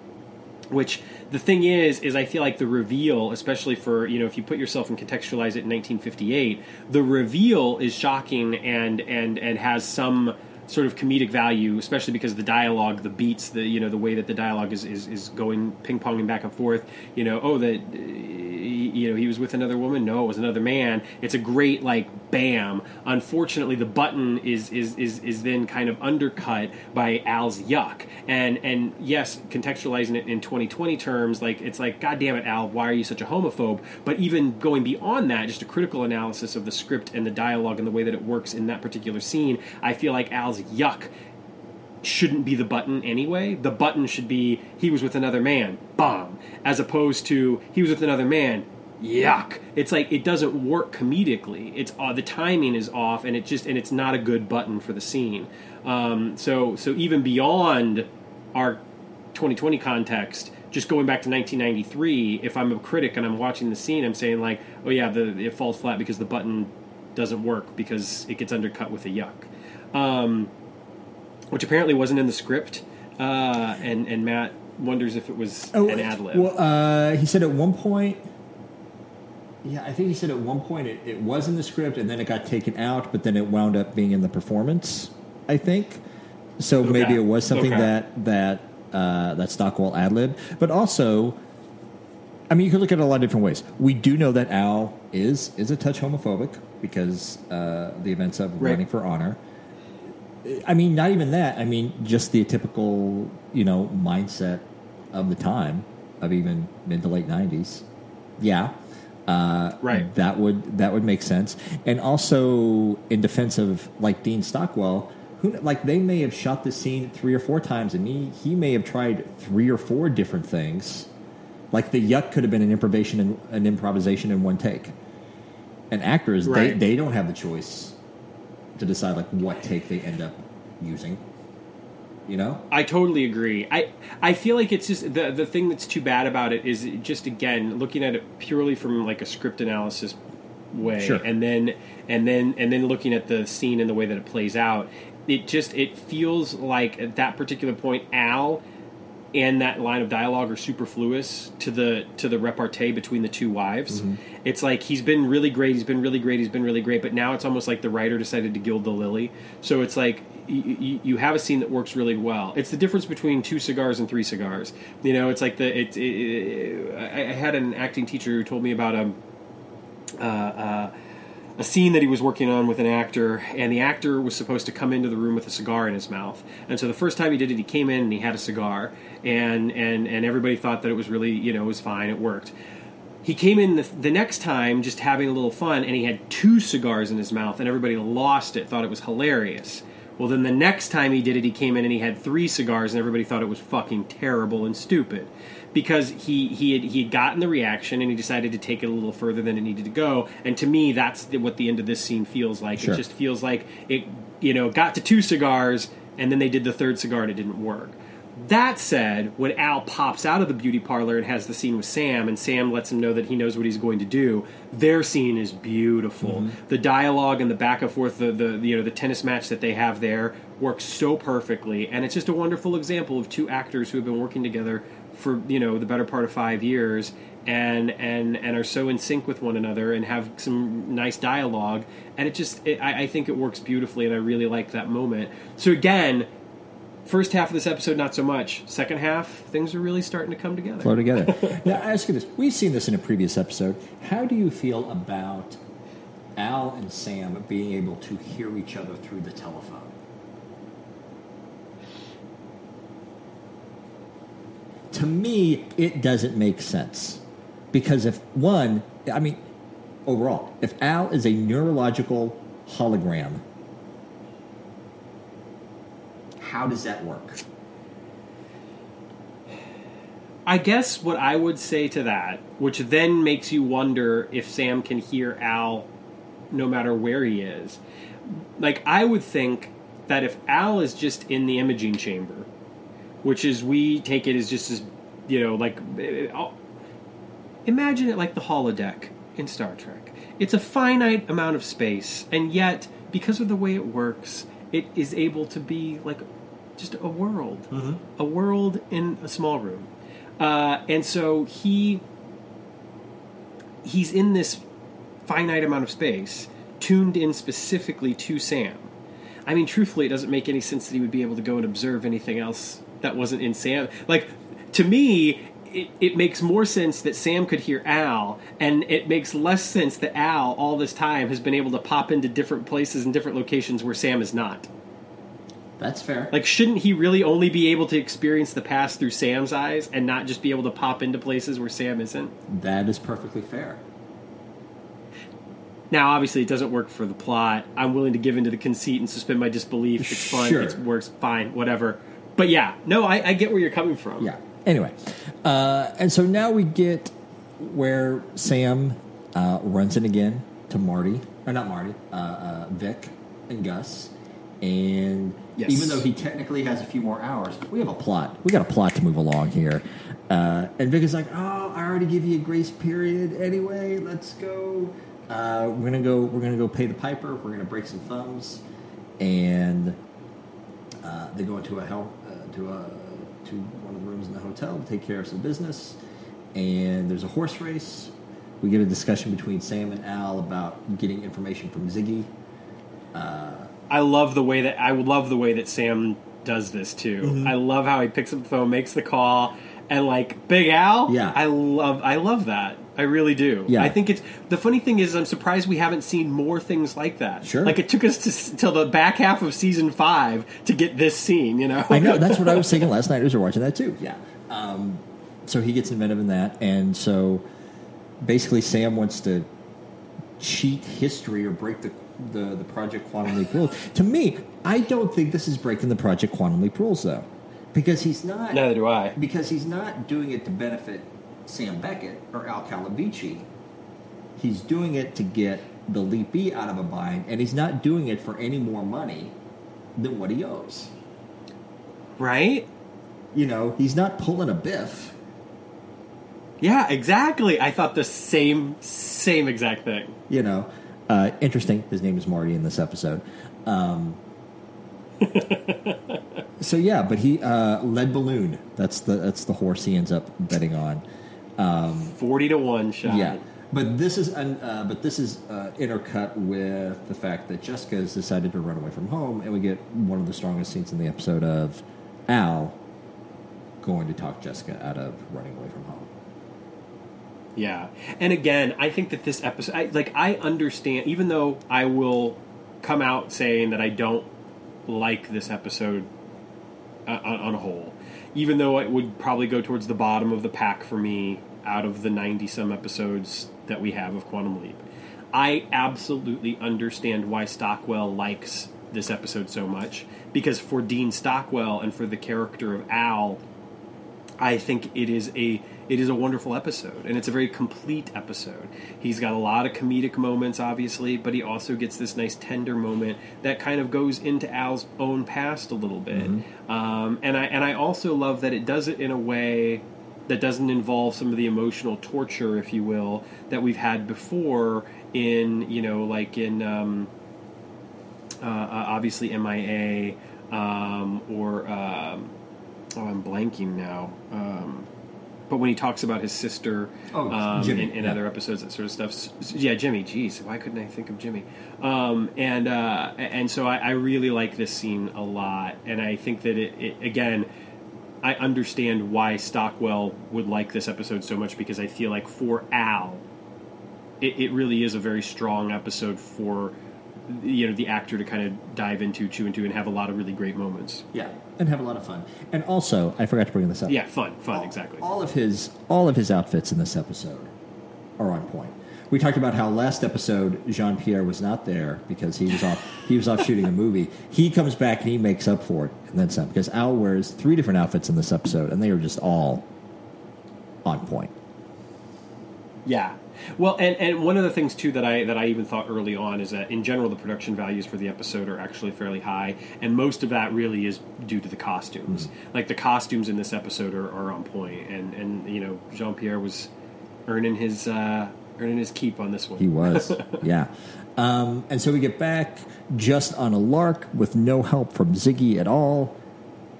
which the thing is is i feel like the reveal especially for you know if you put yourself and contextualize it in 1958 the reveal is shocking and and and has some sort of comedic value, especially because the dialogue, the beats, the you know the way that the dialogue is is, is going ping ponging back and forth. You know, oh that you know he was with another woman. No, it was another man. It's a great like bam. Unfortunately, the button is is is is then kind of undercut by Al's yuck. And and yes, contextualizing it in 2020 terms, like it's like God damn it, Al, why are you such a homophobe? But even going beyond that, just a critical analysis of the script and the dialogue and the way that it works in that particular scene, I feel like Al's yuck shouldn't be the button anyway. The button should be he was with another man, bomb, as opposed to he was with another man, yuck. It's like it doesn't work comedically. It's uh, the timing is off, and it just and it's not a good button for the scene. Um, so so even beyond our 2020 context. Just going back to 1993, if I'm a critic and I'm watching the scene, I'm saying like, "Oh yeah, the, it falls flat because the button doesn't work because it gets undercut with a yuck." Um, which apparently wasn't in the script. Uh, and and Matt wonders if it was oh, an ad lib. Well, uh, he said at one point. Yeah, I think he said at one point it, it was in the script and then it got taken out, but then it wound up being in the performance. I think so. Okay. Maybe it was something okay. that that uh, that Stockwell ad lib, but also. I mean, you could look at it a lot of different ways. We do know that Al is is a touch homophobic because uh, the events of right. running for honor. I mean, not even that. I mean, just the typical, you know, mindset of the time of even mid to late nineties. Yeah, uh, right. That would that would make sense. And also, in defense of like Dean Stockwell, who like they may have shot the scene three or four times, and he he may have tried three or four different things. Like the yuck could have been an improvisation and an improvisation in one take. And actors, right. they they don't have the choice to decide like what take they end up using. You know, I totally agree. I I feel like it's just the the thing that's too bad about it is just again looking at it purely from like a script analysis way, sure. and then and then and then looking at the scene and the way that it plays out. It just it feels like at that particular point, Al and that line of dialogue are superfluous to the to the repartee between the two wives. Mm-hmm. It's like he's been really great, he's been really great, he's been really great, but now it's almost like the writer decided to gild the lily. So it's like you, you have a scene that works really well. It's the difference between two cigars and three cigars. You know, it's like the it. it, it I had an acting teacher who told me about a. Uh, uh, a scene that he was working on with an actor, and the actor was supposed to come into the room with a cigar in his mouth. And so the first time he did it, he came in and he had a cigar, and and and everybody thought that it was really you know it was fine, it worked. He came in the, the next time just having a little fun, and he had two cigars in his mouth, and everybody lost it, thought it was hilarious. Well, then the next time he did it, he came in and he had three cigars, and everybody thought it was fucking terrible and stupid because he he had, he had gotten the reaction and he decided to take it a little further than it needed to go. And to me, that's what the end of this scene feels like. Sure. It just feels like it you know got to two cigars and then they did the third cigar and it didn't work. That said, when Al pops out of the beauty parlor and has the scene with Sam, and Sam lets him know that he knows what he's going to do, their scene is beautiful. Mm-hmm. The dialogue and the back and forth, the, the you know the tennis match that they have there works so perfectly, and it's just a wonderful example of two actors who have been working together for you know the better part of five years, and and and are so in sync with one another and have some nice dialogue, and it just it, I, I think it works beautifully, and I really like that moment. So again. First half of this episode, not so much. Second half, things are really starting to come together. flow together. now, I ask you this: We've seen this in a previous episode. How do you feel about Al and Sam being able to hear each other through the telephone? To me, it doesn't make sense because if one, I mean, overall, if Al is a neurological hologram, how does that work? I guess what I would say to that, which then makes you wonder if Sam can hear Al no matter where he is. Like, I would think that if Al is just in the imaging chamber, which is, we take it as just as, you know, like, imagine it like the holodeck in Star Trek. It's a finite amount of space, and yet, because of the way it works, it is able to be like just a world, a world in a small room. Uh, and so he he's in this finite amount of space, tuned in specifically to Sam. I mean, truthfully, it doesn't make any sense that he would be able to go and observe anything else that wasn't in Sam. Like, to me, it, it makes more sense that Sam could hear Al, and it makes less sense that Al, all this time, has been able to pop into different places and different locations where Sam is not. That's fair. Like, shouldn't he really only be able to experience the past through Sam's eyes and not just be able to pop into places where Sam isn't? that is perfectly fair. Now, obviously, it doesn't work for the plot. I'm willing to give into the conceit and suspend my disbelief. It's fun. Sure. It works fine. Whatever. But yeah, no, I, I get where you're coming from. Yeah. Anyway, uh, and so now we get where Sam uh, runs in again to Marty, or not Marty, uh, uh, Vic and Gus. And Yes. even though he technically has a few more hours, we have a plot. We got a plot to move along here. Uh, and Vic is like, "Oh, I already give you a grace period anyway. Let's go. Uh, we're gonna go. We're gonna go pay the piper. We're gonna break some thumbs." And uh, they go into a hell to a to one of the rooms in the hotel to take care of some business. And there's a horse race. We get a discussion between Sam and Al about getting information from Ziggy. I love the way that I love the way that Sam does this too. Mm-hmm. I love how he picks up the phone, makes the call, and like Big Al. Yeah. I love I love that. I really do. Yeah. I think it's the funny thing is I'm surprised we haven't seen more things like that. Sure. Like it took us to till the back half of season five to get this scene. You know. I know that's what I was thinking last night as we were watching that too. Yeah. Um, so he gets inventive in that, and so basically Sam wants to cheat history or break the the, the Project Quantum Leap rules. To me, I don't think this is breaking the Project Quantum Leap rules though, because he's not. Neither do I. because he's not doing it to benefit Sam Beckett or Al Calavicci. He's doing it to get the leapee out of a bind, and he's not doing it for any more money than what he owes. Right. You know, he's not pulling a biff. Yeah, exactly. I thought the same same exact thing. You know, uh, interesting. His name is Marty in this episode. Um, so yeah, but he uh, lead balloon. That's the that's the horse he ends up betting on. Forty to one shot. Yeah, but this is un, uh, but this is uh, intercut with the fact that Jessica has decided to run away from home, and we get one of the strongest scenes in the episode of Al going to talk Jessica out of running away from home. Yeah, and again, I think that this episode, I, like, I understand, even though I will come out saying that I don't like this episode uh, on, on a whole, even though it would probably go towards the bottom of the pack for me out of the ninety some episodes that we have of Quantum Leap. I absolutely understand why Stockwell likes this episode so much because for Dean Stockwell and for the character of Al, I think it is a it is a wonderful episode, and it's a very complete episode. He's got a lot of comedic moments, obviously, but he also gets this nice tender moment that kind of goes into Al's own past a little bit. Um, and I and I also love that it does it in a way that doesn't involve some of the emotional torture, if you will, that we've had before in you know like in um, uh, uh, obviously MIA um, or um, oh I'm blanking now. Um, but when he talks about his sister Oh, um, in, in yeah. other episodes, that sort of stuff. S- s- Yeah, Jimmy. Jeez, why couldn't I think of Jimmy? Um, and uh, and so I, I really like this scene a lot, and I think that it, it again. I understand why Stockwell would like this episode so much because I feel like for Al, it, it really is a very strong episode for you know the actor to kind of dive into, chew into, and have a lot of really great moments. Yeah, and have a lot of fun. And also, I forgot to bring this up. Yeah, fun, fun, exactly. All of his all of his outfits in this episode are on point. We talked about how last episode Jean Pierre was not there because he was off he was off shooting a movie. He comes back and he makes up for it and then some because Al wears three different outfits in this episode and they are just all on point. Yeah. Well, and, and one of the things too that I that I even thought early on is that in general the production values for the episode are actually fairly high, and most of that really is due to the costumes. Like the costumes in this episode are, are on point, and and you know Jean Pierre was earning his uh, earning his keep on this one. He was, yeah. Um, and so we get back just on a lark with no help from Ziggy at all.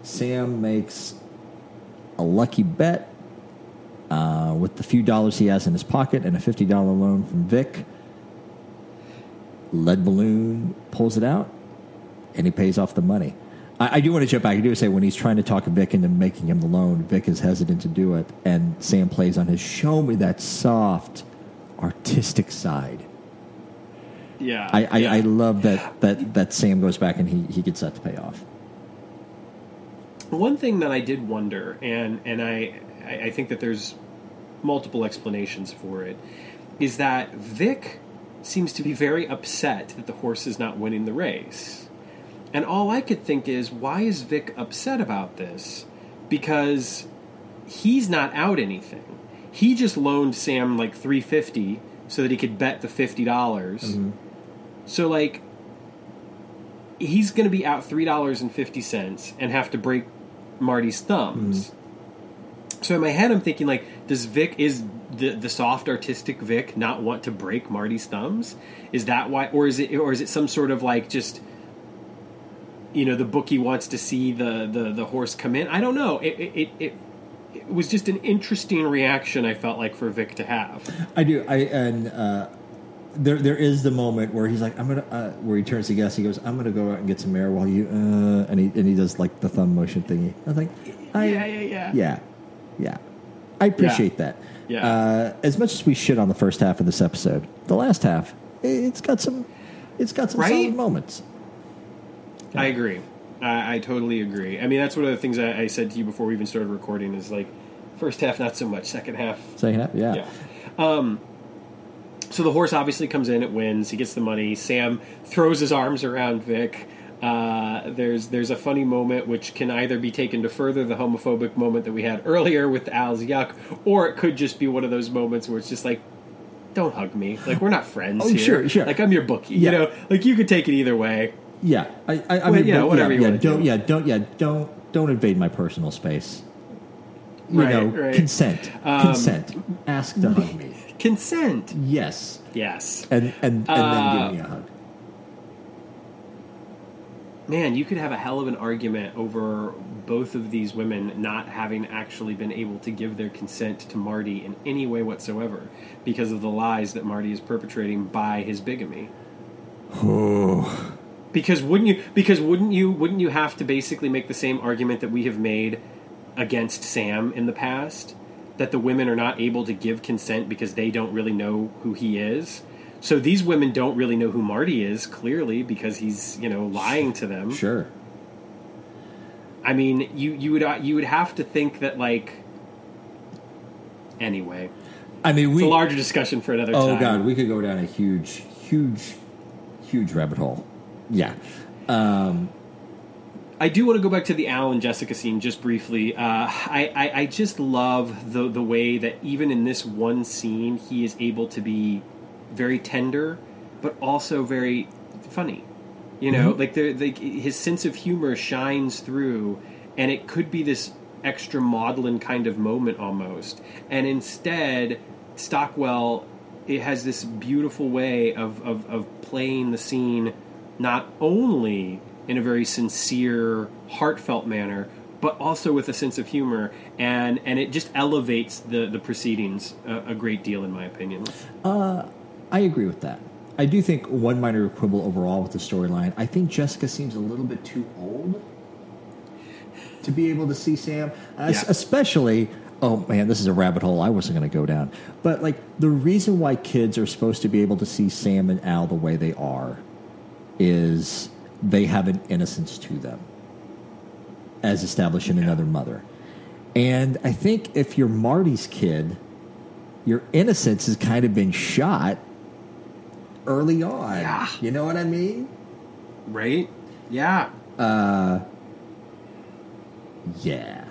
Sam makes a lucky bet uh, with the few dollars he has in his pocket and a $50 loan from Vic. Lead Balloon pulls it out and he pays off the money. I, I do want to jump back. I do say when he's trying to talk Vic into making him the loan, Vic is hesitant to do it, and Sam plays on his show me that soft, artistic side. yeah, I, I, yeah. I love that, that, that Sam goes back and he, he gets that to pay off. One thing that I did wonder, and and I I I think that there's multiple explanations for it, is that Vic seems to be very upset that the horse is not winning the race, and all I could think is why is Vic upset about this? Because he's not out anything. He just loaned Sam like three fifty so that he could bet the fifty dollars. Mm-hmm. So like he's going to be out three dollars and fifty cents and have to break Marty's thumbs. Mm-hmm. So in my head, I'm thinking like, does Vic is the the soft artistic Vic not want to break Marty's thumbs? Is that why, or is it, or is it some sort of like just you know the bookie wants to see the the, the horse come in? I don't know. It it, it it it was just an interesting reaction. I felt like for Vic to have. I do. I and uh, there there is the moment where he's like, I'm gonna uh, where he turns to Gus. He goes, I'm gonna go out and get some air while you uh, and he and he does like the thumb motion thingy. I think, I, Yeah, yeah, yeah. yeah, yeah. I appreciate that. Yeah. Uh, as much as we shit on the first half of this episode, the last half, it's got some, it's got some Right? solid moments. I agree. I, I totally agree. I mean, that's one of the things I, I said to you before we even started recording is like, first half not so much, second half. Second half, yeah. Yeah. Um, so the horse obviously comes in, it wins, he gets the money. Sam throws his arms around Vic. Uh, there's there's a funny moment which can either be taken to further the homophobic moment that we had earlier with Al's yuck, or it could just be one of those moments where it's just like, don't hug me, like we're not friends Oh, here. sure, sure. Like I'm your bookie, Yeah. you know. Like you could take it either way. Yeah, I, I, I Well, mean, but whatever yeah, you yeah, wanna don't, do. yeah, don't, yeah, don't, don't invade my personal space. You Right, know, right. consent, Um, consent. Ask to hug me. Consent. Yes, Yes. and and and Uh, then give me a hug. Man, you could have a hell of an argument over both of these women not having actually been able to give their consent to Marty in any way whatsoever because of the lies that Marty is perpetrating by his bigamy. Oh, Because wouldn't you because wouldn't you wouldn't you have to basically make the same argument that we have made against Sam in the past that the women are not able to give consent because they don't really know who he is? So these women don't really know who Marty is clearly because he's, you know, lying to them. sure. I mean, you you would you would have to think that like. Anyway, I mean, it's we. a larger discussion for another oh time. God, we could go down a huge, huge, huge rabbit hole. Yeah. Um, I do want to go back to the Al and Jessica scene just briefly. Uh, I, I, I just love the the way that even in this one scene, he is able to be very tender, but also very funny. You know, like the, the his sense of humor shines through, and it could be this extra maudlin kind of moment almost. And instead, Stockwell it has this beautiful way of, of, of playing the scene not only in a very sincere, heartfelt manner, but also with a sense of humor, and, and it just elevates the, the proceedings a, a great deal, in my opinion. Uh, I agree with that. I do think one minor quibble overall with the storyline. I think Jessica seems a little bit too old to be able to see Sam, Yeah. especially. Oh man, this is a rabbit hole I wasn't going to go down. But like the reason why kids are supposed to be able to see Sam and Al the way they are is they have an innocence to them, as established in another mother. And I think if you're Marty's kid, your innocence has kind of been shot early on. Yeah. You know what I mean? Right? Yeah. Yeah.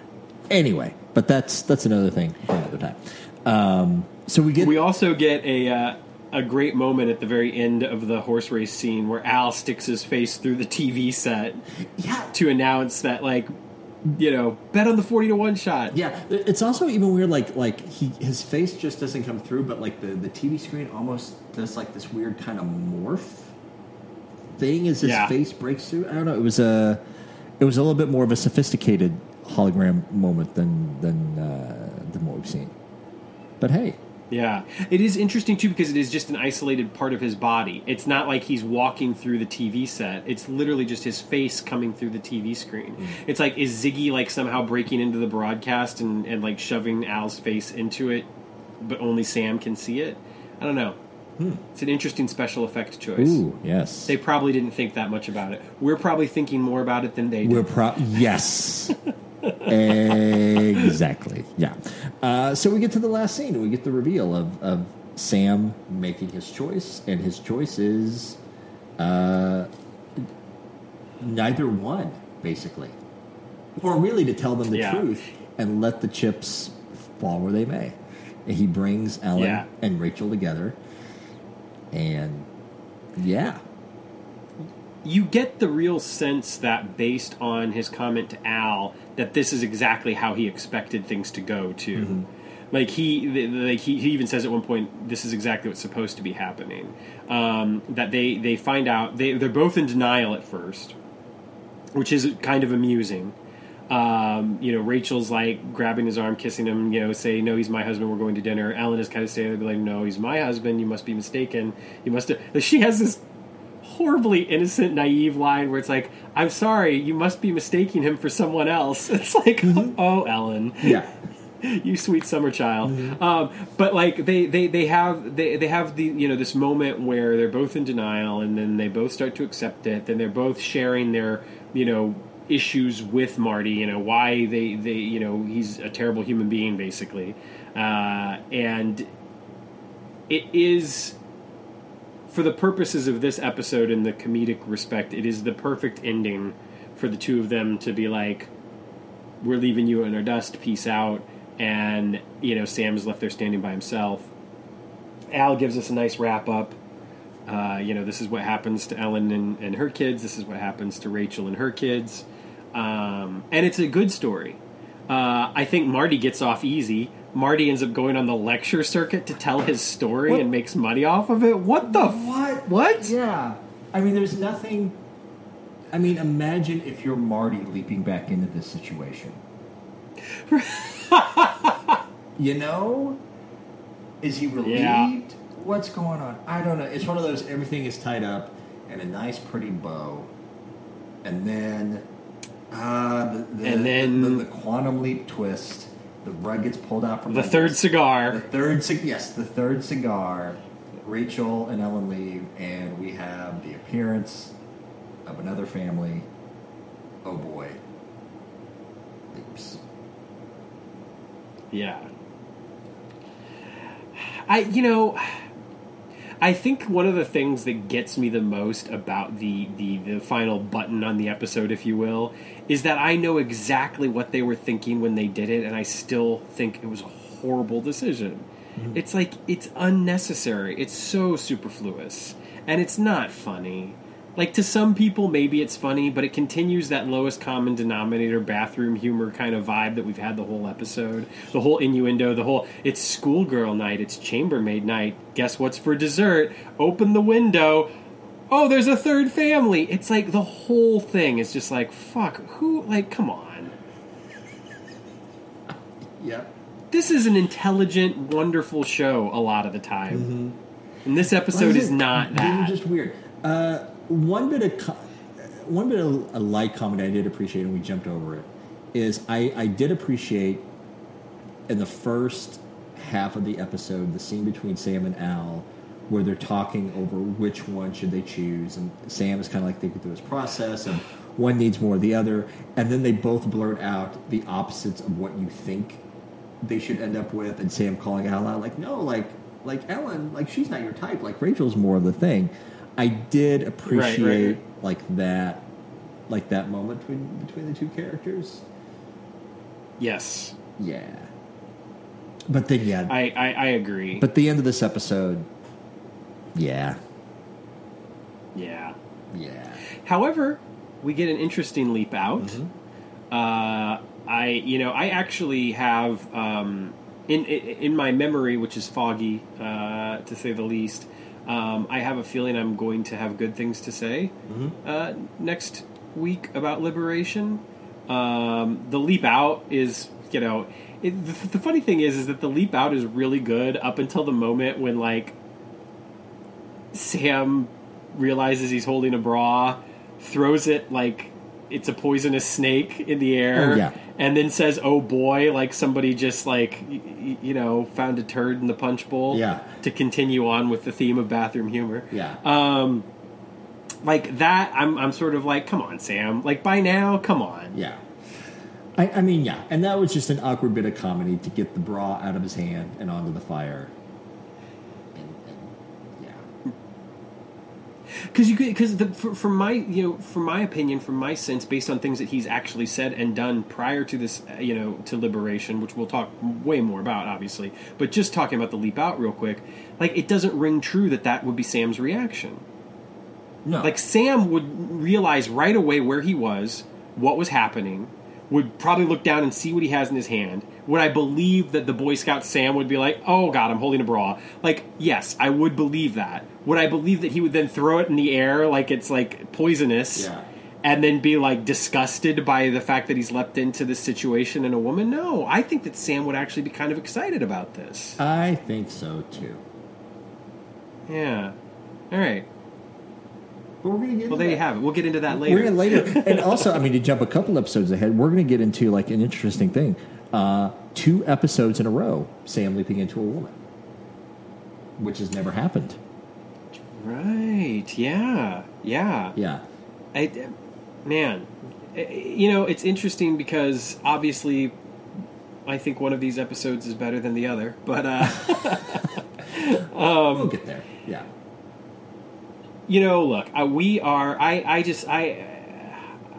Anyway, but that's that's another thing for another time. Um, so we get We also get a uh, a great moment at the very end of the horse race scene where Al sticks his face through the TV set yeah to announce that, like, you know, bet on the forty to one shot. yeah. It's also even weird. Like like he his face just doesn't come through, but like the the TV screen almost does like this weird kind of morph thing as his Yeah. face breaks through. I don't know. It was a it was a little bit more of a sophisticated hologram moment than than uh, than what we've seen. But hey, Yeah, it is interesting too because it is just an isolated part of his body. It's not like he's walking through the TV set. It's literally just his face coming through the TV screen. Mm. It's like is Ziggy like somehow breaking into the broadcast and, and like shoving Al's face into it, but only Sam can see it. I don't know. Hmm. It's an interesting special effect choice. ooh yes, They probably didn't think that much about it. We're probably thinking more about it than they do. We're pro yes. exactly. Yeah. Uh, so we get to the last scene and we get the reveal of, of Sam making his choice, and his choice is uh, neither one, basically. Or really to tell them the Yeah. truth and let the chips fall where they may. And he brings Ellen Yeah. and Rachel together. And yeah. You get the real sense that based on his comment to Al that this is exactly how he expected things to go too. Like he, like he, he even says at one point, "This is exactly what's supposed to be happening." Um, that they they find out they they're both in denial at first, which is kind of amusing. Um, you know, Rachel's like grabbing his arm, kissing him. You know, say, "No, he's my husband. We're going to dinner." Ellen is kind of there, like, "No, he's my husband. You must be mistaken. You must." Have... She has this horribly innocent, naive line where it's like, "I'm sorry, you must be mistaking him for someone else." It's like, "Oh, Ellen, Yeah. you sweet summer child." Um, but like they, they, they have they, they have the you know this moment where they're both in denial, and then they both start to accept it. Then they're both sharing their you know issues with Marty. You know why they they you know he's a terrible human being basically, uh, and it is for the purposes of this episode in the comedic respect, it is the perfect ending for the two of them to be like, "We're leaving you in our dust. Peace out." And you know, Sam's left there standing by himself. Al gives us a nice wrap up. Uh, you know, this is what happens to Ellen and, and her kids. This is what happens to Rachel and her kids. Um, and it's a good story. Uh, I think Marty gets off easy. Marty ends up going on the lecture circuit to tell his story What? and makes money off of it. What the What? What? Yeah. I mean, there's nothing. I mean, imagine if you're Marty leaping back into this situation. you know? Is he relieved? Yeah. What's going on? I don't know. It's one of those everything is tied up in a nice, pretty bow. And then. Uh, the, the, And then- the, the quantum leap twist. The rug gets pulled out from The under third us. The third, cig- yes, the third cigar. Rachel and Ellen leave, and we have the appearance of another family. Oh boy, leaps. Yeah. I, you know, I think one of the things that gets me the most about the, the the final button on the episode, if you will, is that I know exactly what they were thinking when they did it, and I still think it was a horrible decision. Mm-hmm. It's like it's unnecessary. It's so superfluous, and it's not funny. Like to some people, maybe it's funny, but it continues that lowest common denominator bathroom humor kind of vibe that we've had the whole episode. The whole innuendo, the whole it's schoolgirl night, it's chambermaid night. Guess what's for dessert? Open the window. Oh, there's a third family. It's like the whole thing is just like fuck. Who like? Come on. Yep. This is an intelligent, wonderful show a lot of the time, and this episode is not They were that. just weird. Uh, one bit of co- one bit of a light comedy I did appreciate, and we jumped over it. Is I, I did appreciate in the first half of the episode the scene between Sam and Al where they're talking over which one should they choose, and Sam is kind of like thinking through his process, and one needs more of the other, and then they both blurt out the opposites of what you think they should end up with, and Sam calling out loud like, "No, like, like Ellen, like she's not your type. Like Rachel's more of the thing." I did appreciate right. like that, like that moment between between the two characters. Yes, Yeah, but then yeah, I, I, I agree. but the end of this episode, yeah, yeah. yeah, However, we get an interesting leap out. Mm-hmm. Uh, I, you know, I actually have um, in, in my memory, which is foggy uh, to say the least. Um, I have a feeling I'm going to have good things to say Mm-hmm. uh, next week about liberation. Um, the leap out is, you know, it, the, the funny thing is, is that the leap out is really good up until the moment when like Sam realizes he's holding a bra, throws it like it's a poisonous snake in the air, Oh, yeah. and then says, "Oh boy!" Like somebody just like y- you know found a turd in the punch bowl. Yeah. To continue on with the theme of bathroom humor. yeah. Um, like that, I'm I'm sort of like, come on, Sam. Like by now, come on. Yeah. I, I mean, yeah. And that was just an awkward bit of comedy to get the bra out of his hand and onto the fire. And, and yeah. Because you because from my you know from my opinion from my sense based on things that he's actually said and done prior to this uh, you know to liberation which we'll talk way more about obviously but just talking about the leap out real quick like it doesn't ring true that that would be sam's reaction No. like sam would realize right away where he was what was happening would probably look down and see what he has in his hand. Would i believe that the boy scout sam would be like oh god i'm holding a bra. Like yes i would believe that. Would i believe that he would then throw it in the air like it's like poisonous Yeah. and then be like disgusted by the fact that he's leapt into this situation in a woman? No. I think that sam would actually be kind of excited about this. I think so too. yeah. All right But we're going to get well there you have it we'll get into that later. We're later going later. and also, I mean, to jump a couple episodes ahead, we're going to get into like an interesting thing. Uh, two episodes in a row, Sam leaping into a woman, which has never happened. right yeah yeah Yeah. I, man, you know, it's interesting because obviously, I think one of these episodes is better than the other. But uh, we'll get there. Yeah. You know, look, uh, we are. I, I just, I,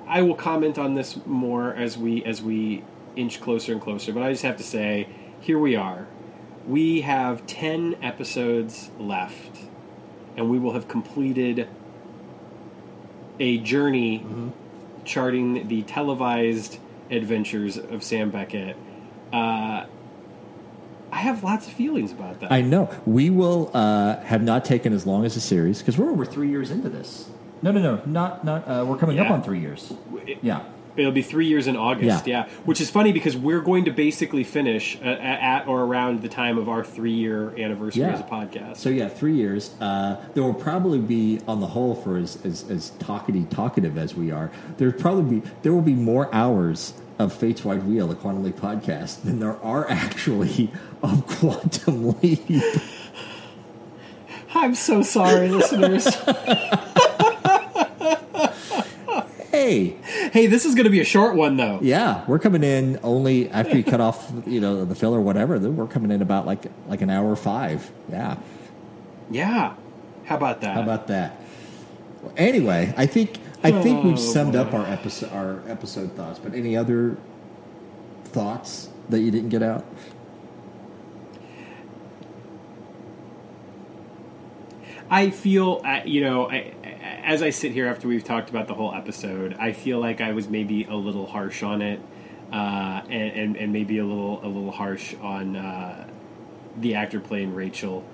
I will comment on this more as we as we inch closer and closer. But I just have to say, here we are. We have ten episodes left, and we will have completed a journey charting the televised adventures of Sam Beckett. Uh, I have lots of feelings about that. I know. We will uh, have not taken as long as a series because we're over three years into this. No, no, no, not not. Uh, we're coming up on three years. Yeah, It'll be three years in August, Yeah. yeah. Which is funny because we're going to basically finish uh, at or around the time of our three-year anniversary Yeah. as a podcast. So yeah, three years. Uh, there will probably be, on the whole, for as as, as talkative talkative as we are, there probably be there will be more hours of Fate's Wide Wheel, a Quantum Leap podcast, than there are actually of Quantum Leap. I'm so sorry, listeners. Hey, hey, this is going to be a short one, though. yeah, we're coming in only after you cut off, you know, the filler or whatever. Then we're coming in about like like an hour five. Yeah, Yeah, How about that? How about that? Anyway, I think I think Oh, we've summed up our episode our episode thoughts. But any other thoughts that you didn't get out? I feel, uh, you know, I, as I sit here after we've talked about the whole episode, I feel like I was maybe a little harsh on it, uh, and, and and maybe a little a little harsh on uh, the actor playing Rachel,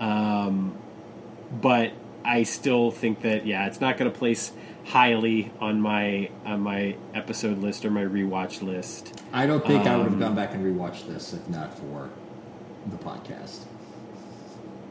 um, but I still think that yeah, it's not going to place highly on my on my episode list or my rewatch list. I don't think I would have Um, gone back and rewatched this if not for the podcast.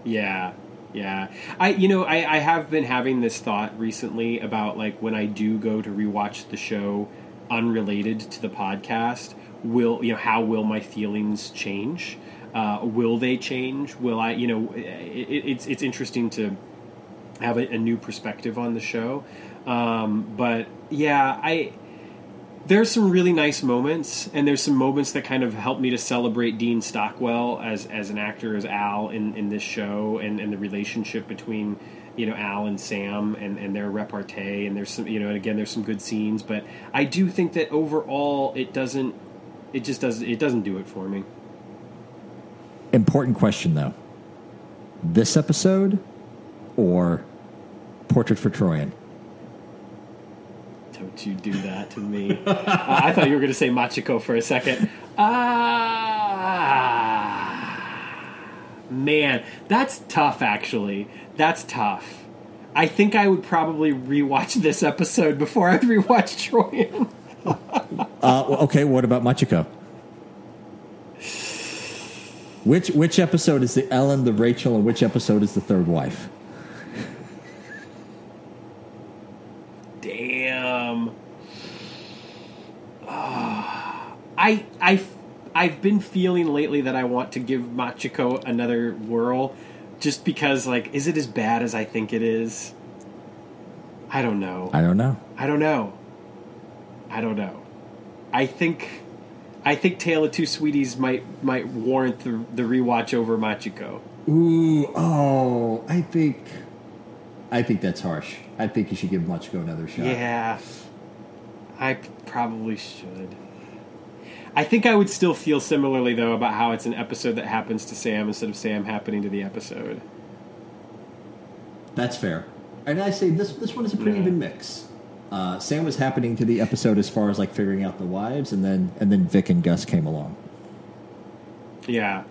Yeah, yeah. I you know I, I have been having this thought recently about like when I do go to rewatch the show unrelated to the podcast, will you know how will my feelings change? Uh, will they change? Will I you know it, it's it's interesting to have a, a new perspective on the show. Um, but yeah, I there's some really nice moments, and there's some moments that kind of help me to celebrate Dean Stockwell as as an actor as Al in, in this show, and, and the relationship between you know Al and Sam and, and their repartee, and there's some you know, and again there's some good scenes, but I do think that overall it doesn't, it just doesn't, it doesn't do it for me. Important question though. This episode or Portrait for Troian? You do that to me? uh, I thought you were going to say Machiko for a second. Ah, man, that's tough. Actually, that's tough. I think I would probably rewatch this episode before I'd rewatch Troian. Uh, okay, what about Machiko? Which which episode is the Ellen, the Rachel, and which episode is the third wife? Damn. Ah, I I I've been feeling lately that I want to give Machiko another whirl, just because like, is it as bad as I think it is? I don't know. I don't know. I don't know. I don't know. I think I think Tale of Two Sweeties might might warrant the the rewatch over Machiko. Ooh, oh, I think, I think that's harsh. I think you should give Machiko another shot. Yeah. I probably should. I think I would still feel similarly though about how it's an episode that happens to Sam instead of Sam happening to the episode. That's fair. And I say this this one is a pretty Yeah. even mix. Uh, Sam was happening to the episode as far as like figuring out the wives, and then and then Vic and Gus came along. Yeah,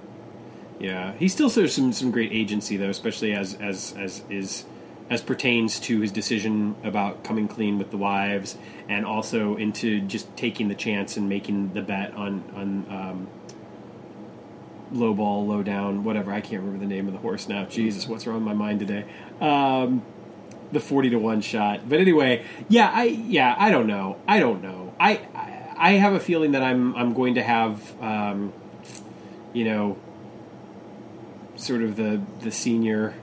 yeah. He still shows some some great agency though, especially as as as is as pertains to his decision about coming clean with the wives, and also into just taking the chance and making the bet on on um, low ball, low down, whatever. I can't remember the name of the horse now. Jesus, what's wrong with my mind today? Um, the forty to one shot. But anyway, yeah, I yeah, I don't know. I don't know. I I, I have a feeling that I'm I'm going to have. Um, you know, sort of the the senior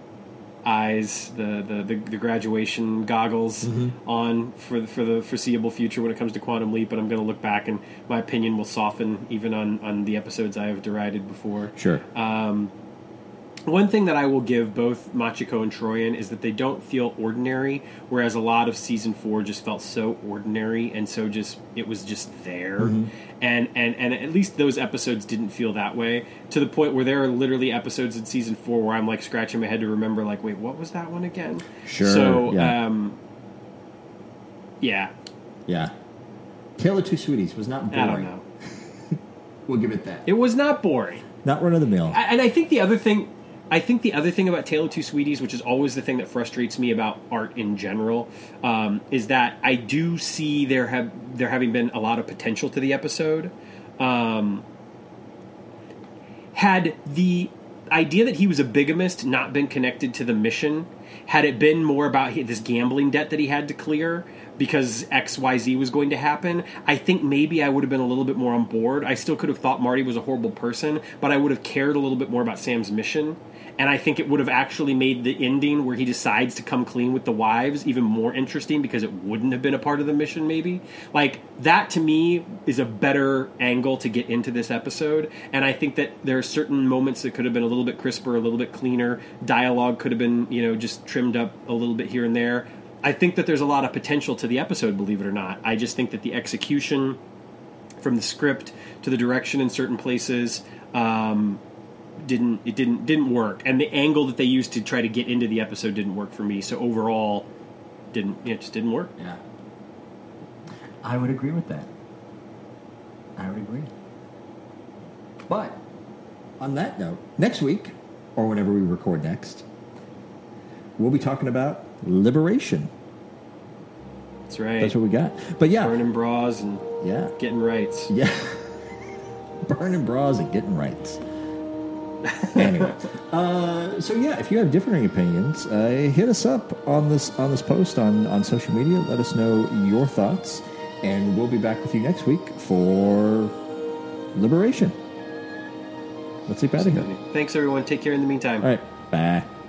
eyes, the the, the, the graduation goggles on for the, for the foreseeable future when it comes to Quantum Leap. But I'm going to look back, and my opinion will soften even on on the episodes I have derided before. Sure. Um, one thing that I will give both Machiko and Troian is that they don't feel ordinary, whereas a lot of season four just felt so ordinary and so just it was just there. And and and at least those episodes didn't feel that way to the point where there are literally episodes in season four where I'm like scratching my head to remember like, wait, what was that one again? Sure, So yeah. um, yeah, yeah. Tale of Two Sweeties was not boring. I don't know. We'll give it that. It was not boring. not run of the mill. I- and I think the other thing, I think the other thing about Tale of Two Sweeties, which is always the thing that frustrates me about art in general, um, is that I do see there have there having been a lot of potential to the episode. Um, had the idea that he was a bigamist not been connected to the mission, had it been more about this gambling debt that he had to clear because XYZ was going to happen, I think maybe I would have been a little bit more on board. I still could have thought Marty was a horrible person, but I would have cared a little bit more about Sam's mission. And I think it would have actually made the ending where he decides to come clean with the wives even more interesting because it wouldn't have been a part of the mission. Maybe like that to me is a better angle to get into this episode, and I think that there are certain moments that could have been a little bit crisper, a little bit cleaner. Dialogue could have been you know just trimmed up a little bit here and there. I think that there's a lot of potential to the episode, believe it or not. I just think that the execution from the script to the direction in certain places um, didn't it didn't didn't work, and the angle that they used to try to get into the episode didn't work for me. So overall, didn't it just didn't work. Yeah. I would agree with that. I would agree. But on that note, next week, or whenever we record next, we'll be talking about liberation. That's right. That's what we got. But yeah, Burning bras and yeah, getting rights. yeah, burning bras and getting rights. anyway, uh, so yeah, if you have differing opinions, uh, hit us up on this on this post on on social media. Let us know your thoughts, and we'll be back with you next week for liberation. Let's of here. Thanks everyone. Take care in the meantime. All right, bye.